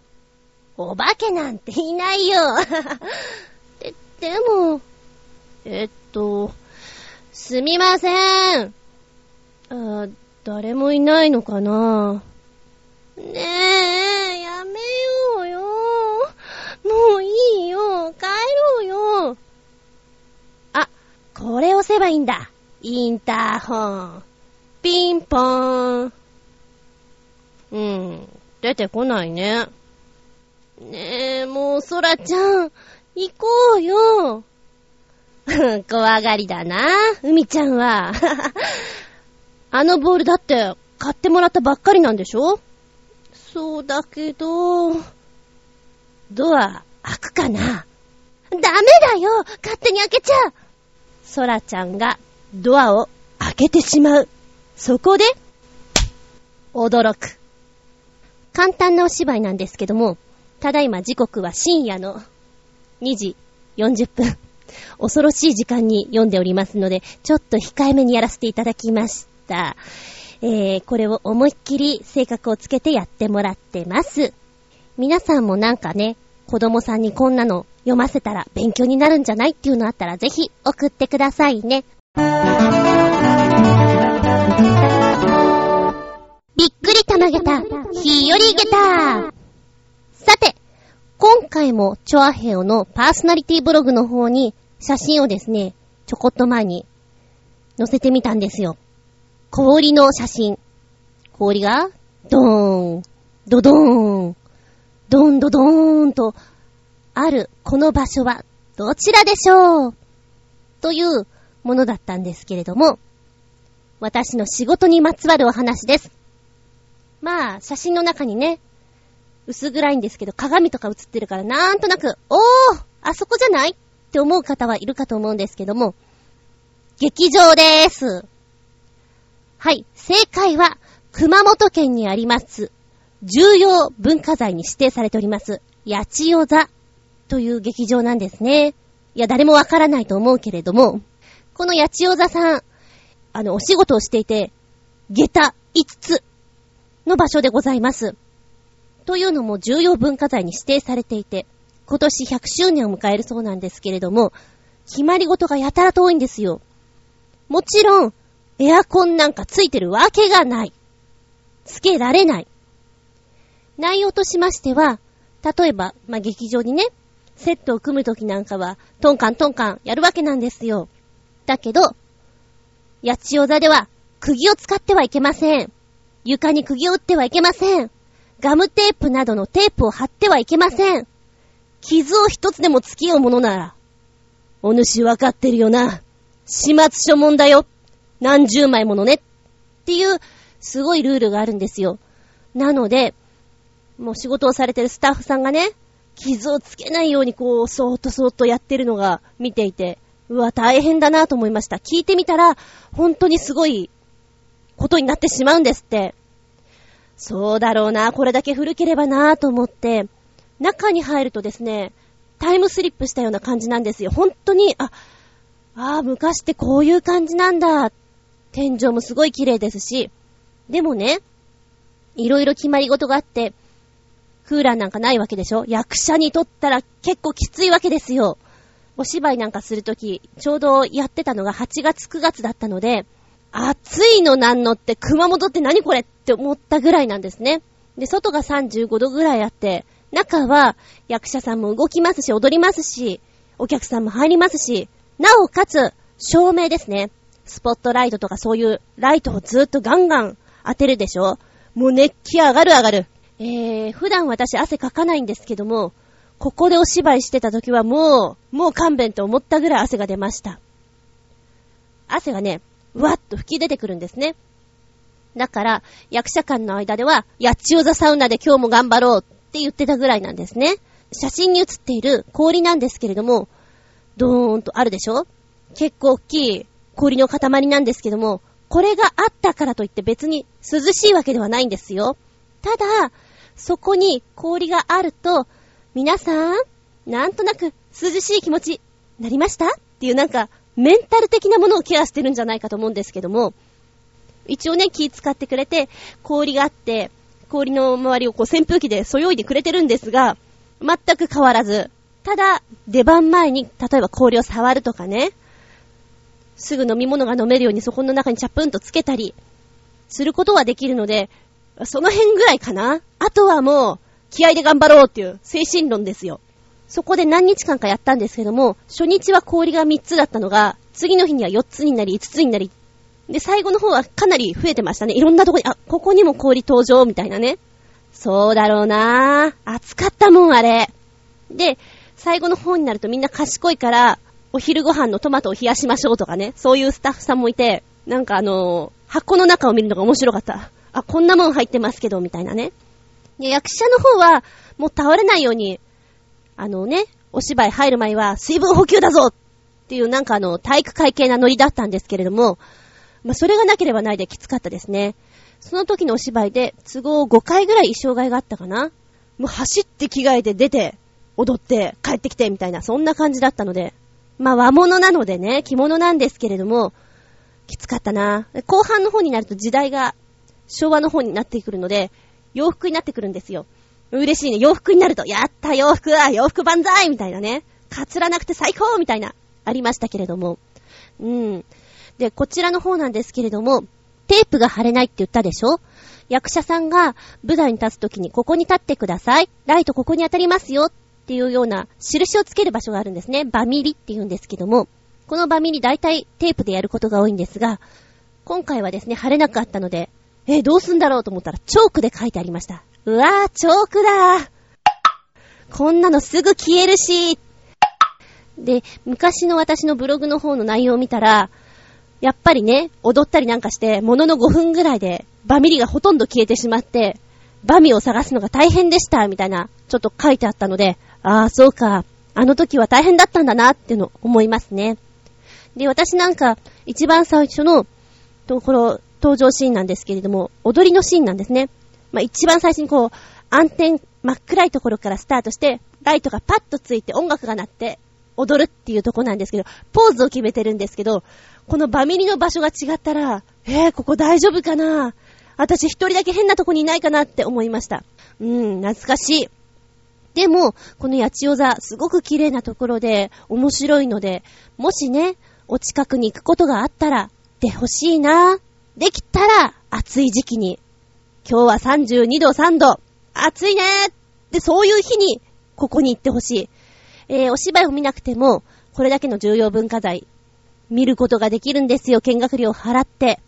お化けなんていないよ。で、でも、えっと、すみません。あ、誰もいないのかなねえ、やめようよ。もういいよ。帰ろうよ。これ押せばいいんだ。インターホン。ピンポーン。うん、出てこないね。ねえ、もう、そらちゃん、行こうよ。怖がりだな、海ちゃんは。あのボールだって、買ってもらったばっかりなんでしょ？そうだけど、ドア開くかな？ダメだよ勝手に開けちゃうソラちゃんがドアを開けてしまう。そこで、驚く。簡単なお芝居なんですけども、ただいま時刻は深夜の2時40分。恐ろしい時間に読んでおりますので、ちょっと控えめにやらせていただきました。えー、これを思いっきり性格をつけてやってもらってます。皆さんもなんかね、子供さんにこんなの読ませたら勉強になるんじゃないっていうのあったらぜひ送ってくださいね。びっくりたまげた、ひよりげた。さて、今回もチョアヘオのパーソナリティブログの方に写真をですね、ちょこっと前に載せてみたんですよ。氷の写真。氷が、ドーン、ドドーン、ドンドドーンと、あるこの場所はどちらでしょう？というものだったんですけれども、私の仕事にまつわるお話です。まあ、写真の中にね、薄暗いんですけど、鏡とか映ってるからなんとなく、おーあそこじゃない？って思う方はいるかと思うんですけども、劇場でーす。はい、正解は、熊本県にあります、重要文化財に指定されております、八千代座という劇場なんですね。いや、誰もわからないと思うけれども、この八千代座さん、あの、お仕事をしていて、下駄5つの場所でございます。というのも重要文化財に指定されていて、今年100周年を迎えるそうなんですけれども、決まり事がやたらと多いんですよ。もちろん、エアコンなんかついてるわけがない。つけられない。内容としましては、例えば、まあ、劇場にね、セットを組むときなんかは、トンカントンカンやるわけなんですよ。だけど、八千代座では、釘を使ってはいけません。床に釘を打ってはいけません。ガムテープなどのテープを貼ってはいけません。傷を一つでもつけようものなら、お主わかってるよな。始末書問だよ。何十枚ものね。っていう、すごいルールがあるんですよ。なので、もう仕事をされてるスタッフさんがね、傷をつけないようにこう、そーっとそーっとやってるのが見ていて、うわ、大変だなと思いました。聞いてみたら、本当にすごいことになってしまうんですって。そうだろうな、これだけ古ければなと思って、中に入るとですね、タイムスリップしたような感じなんですよ。本当に、あ、ああ、昔ってこういう感じなんだ。天井もすごい綺麗ですし、でもね、いろいろ決まり事があって、クーラーなんかないわけでしょ？役者にとったら結構きついわけですよ。お芝居なんかするとき、ちょうどやってたのが8月9月だったので、暑いのなんのって熊本って何これって思ったぐらいなんですね。で、外が35度ぐらいあって、中は役者さんも動きますし、踊りますし、お客さんも入りますし、なおかつ、照明ですね。スポットライトとかそういうライトをずっとガンガン当てるでしょ？もう熱気上がる上がる。えー、普段私汗かかないんですけども、ここでお芝居してた時はもう、もう勘弁と思ったぐらい汗が出ました。汗がね、わっと吹き出てくるんですね。だから、役者間の間では、やっちお座サウナで今日も頑張ろうって言ってたぐらいなんですね。写真に写っている氷なんですけれども、ドーンとあるでしょ？結構大きい氷の塊なんですけども、これがあったからといって別に涼しいわけではないんですよ。ただ、そこに氷があると、皆さん、なんとなく涼しい気持ち、なりました？っていうなんか、メンタル的なものをケアしてるんじゃないかと思うんですけども、一応ね、気使ってくれて、氷があって、氷の周りをこう扇風機でそよいでくれてるんですが、全く変わらず、ただ、出番前に、例えば氷を触るとかね、すぐ飲み物が飲めるようにそこの中にチャプンとつけたり、することはできるので、その辺ぐらいかな。あとはもう、気合で頑張ろうっていう精神論ですよ。そこで何日間かやったんですけども、初日は氷が3つだったのが、次の日には4つになり、5つになり、で、最後の方はかなり増えてましたね。いろんなとこに、あ、ここにも氷登場みたいなね。そうだろうなぁ。暑かったもん、あれ。で、最後の方になるとみんな賢いから、お昼ご飯のトマトを冷やしましょうとかね。そういうスタッフさんもいて、なんかあのー、箱の中を見るのが面白かった。あ、こんなもん入ってますけど、みたいなね。で役者の方は、もう倒れないように、あのね、お芝居入る前は水分補給だぞっていうなんかあの、体育会系なノリだったんですけれども、まあ、それがなければないできつかったですね。その時のお芝居で、都合5回ぐらい衣装替えがあったかなもう走って着替えて出て、踊って帰ってきてみたいな、そんな感じだったので、まあ和物なのでね、着物なんですけれども、きつかったな。後半の方になると時代が昭和の方になってくるので、洋服になってくるんですよ。嬉しいね。洋服になると、やった洋服は洋服万歳みたいなね。かつらなくて最高みたいな、ありましたけれども。うん。で、こちらの方なんですけれども、テープが貼れないって言ったでしょ？役者さんが舞台に立つときにここに立ってください。ライトここに当たりますよっていうような印をつける場所があるんですね。バミリって言うんですけども、このバミリ大体テープでやることが多いんですが、今回はですね、貼れなかったので、えー、どうすんだろうと思ったらチョークで書いてありました。うわー、チョークだこんなのすぐ消えるし。で、昔の私のブログの方の内容を見たら、やっぱりね、踊ったりなんかして、ものの5分ぐらいで、バミリがほとんど消えてしまって、バミを探すのが大変でした、みたいな、ちょっと書いてあったので、ああ、そうか、あの時は大変だったんだな、っての思いますね。で、私なんか、一番最初の、ところ、登場シーンなんですけれども、踊りのシーンなんですね。まあ、一番最初にこう、暗転、真っ暗いところからスタートして、ライトがパッとついて音楽が鳴って、踊るっていうとこなんですけど、ポーズを決めてるんですけど、このバミリの場所が違ったら、えー、ここ大丈夫かな？私一人だけ変なとこにいないかなって思いました。うん、懐かしい。でも、この八千代座、すごく綺麗なところで、面白いので、もしね、お近くに行くことがあったら、でほしいな。できたら、暑い時期に。今日は32度3度。暑いねってそういう日に、ここに行ってほしい。えー、お芝居を見なくても、これだけの重要文化財、見ることができるんですよ、見学料払って。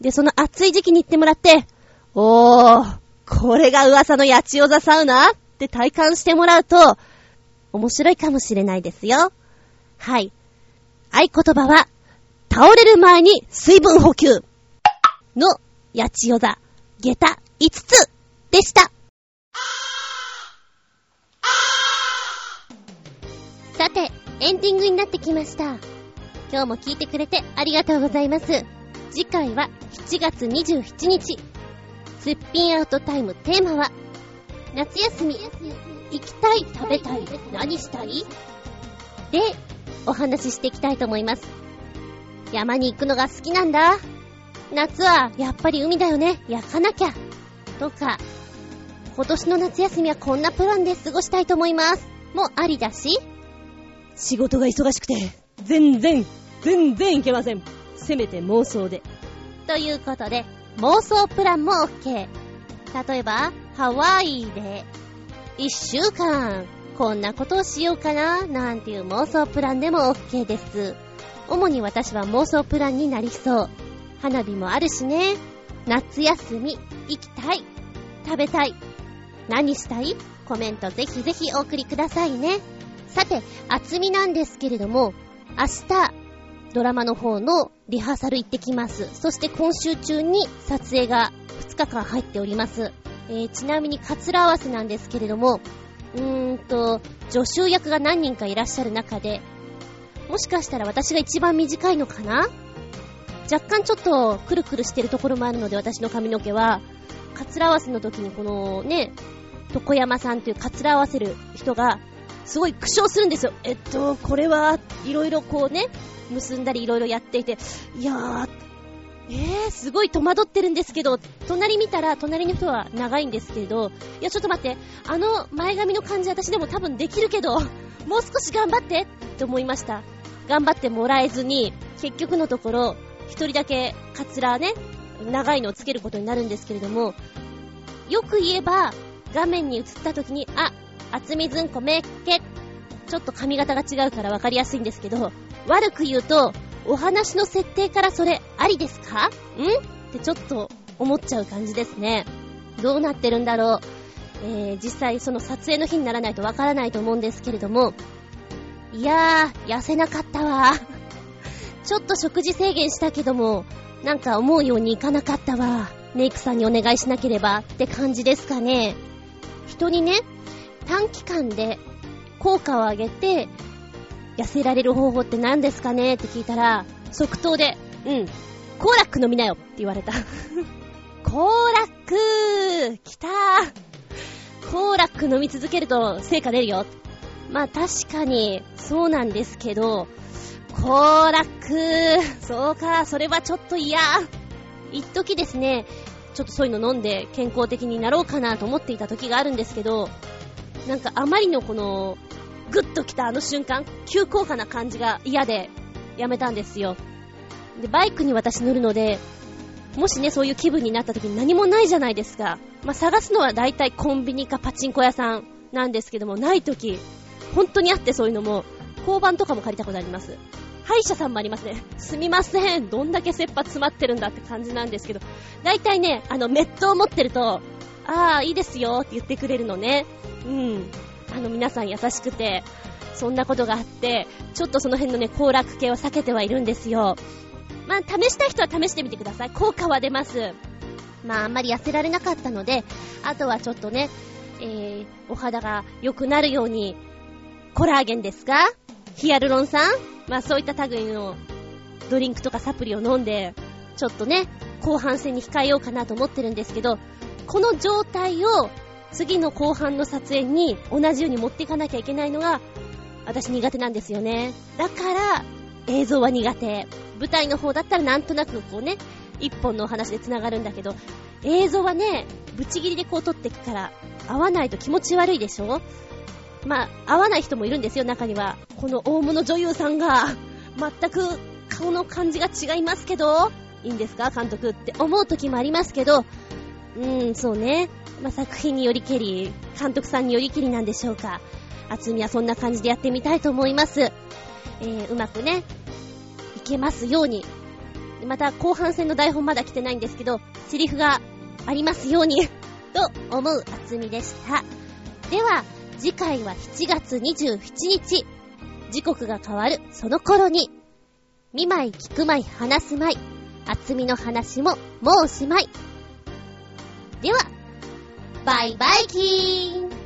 で、その暑い時期に行ってもらって、おー、これが噂の八千代座サウナって体感してもらうと、面白いかもしれないですよ。はい。合言葉は、倒れる前に水分補給の八千代座、下駄5つでした。さて、エンディングになってきました。今日も聞いてくれてありがとうございます。次回は7月27日。すっぴんアウトタイムテーマは、夏休み、行きたい、食べたい、何したい？で、お話ししていきたいと思います。山に行くのが好きなんだ。夏はやっぱり海だよね。焼かなきゃ。とか、今年の夏休みはこんなプランで過ごしたいと思います。もありだし、仕事が忙しくて、全然、全然いけません。せめて妄想で。ということで、妄想プランも OK。例えば、ハワイで、一週間、こんなことをしようかな、なんていう妄想プランでも OK です。主に私は妄想プランになりそう。花火もあるしね。夏休み、行きたい。食べたい。何したい？コメントぜひぜひお送りくださいね。さて、厚みなんですけれども、明日、ドラマの方のリハーサル行ってきます。そして今週中に撮影が2日間入っております。えー、ちなみにカツラ合わせなんですけれども、うーんと、助手役が何人かいらっしゃる中で、もしかしたら私が一番短いのかな？若干ちょっとくるくるしてるところもあるので私の髪の毛は、カツラ合わせの時にこのね、床山さんというカツラ合わせる人がすごい苦笑するんですよ。えっと、これは、いろいろこうね、結んだりいろいろやっていて、いやー、えー、すごい戸惑ってるんですけど、隣見たら、隣の人は長いんですけど、いや、ちょっと待って、あの前髪の感じ私でも多分できるけど、もう少し頑張ってって思いました。頑張ってもらえずに、結局のところ、一人だけカツラね、長いのをつけることになるんですけれども、よく言えば、画面に映った時に、あ、厚みずんこめっけ。ちょっと髪型が違うから分かりやすいんですけど、悪く言うと、お話の設定からそれありですか？ん？ってちょっと思っちゃう感じですね。どうなってるんだろう？えー、実際その撮影の日にならないとわからないと思うんですけれども、いやー、痩せなかったわ。ちょっと食事制限したけども、なんか思うようにいかなかったわ。メイクさんにお願いしなければって感じですかね。人にね、短期間で効果を上げて、痩せられる方法って何ですかね？って聞いたら、即答で、うん、コーラック飲みなよって言われた。コーラック来たーコーラック飲み続けると成果出るよ。まあ確かにそうなんですけど、コーラック、そうか、それはちょっと嫌。一時ですね、ちょっとそういうの飲んで健康的になろうかなと思っていた時があるんですけど、なんかあまりのこの、グッと来たあの瞬間、急降下な感じが嫌でやめたんですよ。で、バイクに私乗るので、もしね、そういう気分になった時に何もないじゃないですか。まあ、探すのは大体コンビニかパチンコ屋さんなんですけども、ない時、本当にあってそういうのも、交番とかも借りたことあります。歯医者さんもありますね。すみません。どんだけ切羽詰まってるんだって感じなんですけど、大体ね、あの、メットを持ってると、ああ、いいですよって言ってくれるのね。うん。あの、皆さん優しくて、そんなことがあって、ちょっとその辺のね、行楽系は避けてはいるんですよ。まあ、試した人は試してみてください。効果は出ます。まあ、あんまり痩せられなかったので、あとはちょっとね、えー、お肌が良くなるように、コラーゲンですかヒアルロン酸まあそういった類のドリンクとかサプリを飲んで、ちょっとね、後半戦に控えようかなと思ってるんですけど、この状態を次の後半の撮影に同じように持っていかなきゃいけないのが、私苦手なんですよね。だから、映像は苦手。舞台の方だったらなんとなくこうね、一本のお話で繋がるんだけど、映像はね、ぶち切りでこう撮っていくから、合わないと気持ち悪いでしょ？まあ、合わない人もいるんですよ、中には。この大物女優さんが、全く顔の感じが違いますけど、いいんですか？監督って思う時もありますけど、うん、そうね。まあ、作品によりけり、監督さんによりけりなんでしょうか。厚みはそんな感じでやってみたいと思います。えー、うまくね、いけますように。また、後半戦の台本まだ来てないんですけど、セリフがありますように と思う厚みでした。では、次回は7月27日。時刻が変わるその頃に、見舞い聞く舞い話す舞い、厚みの話ももうおしまい。では、バイバイキーン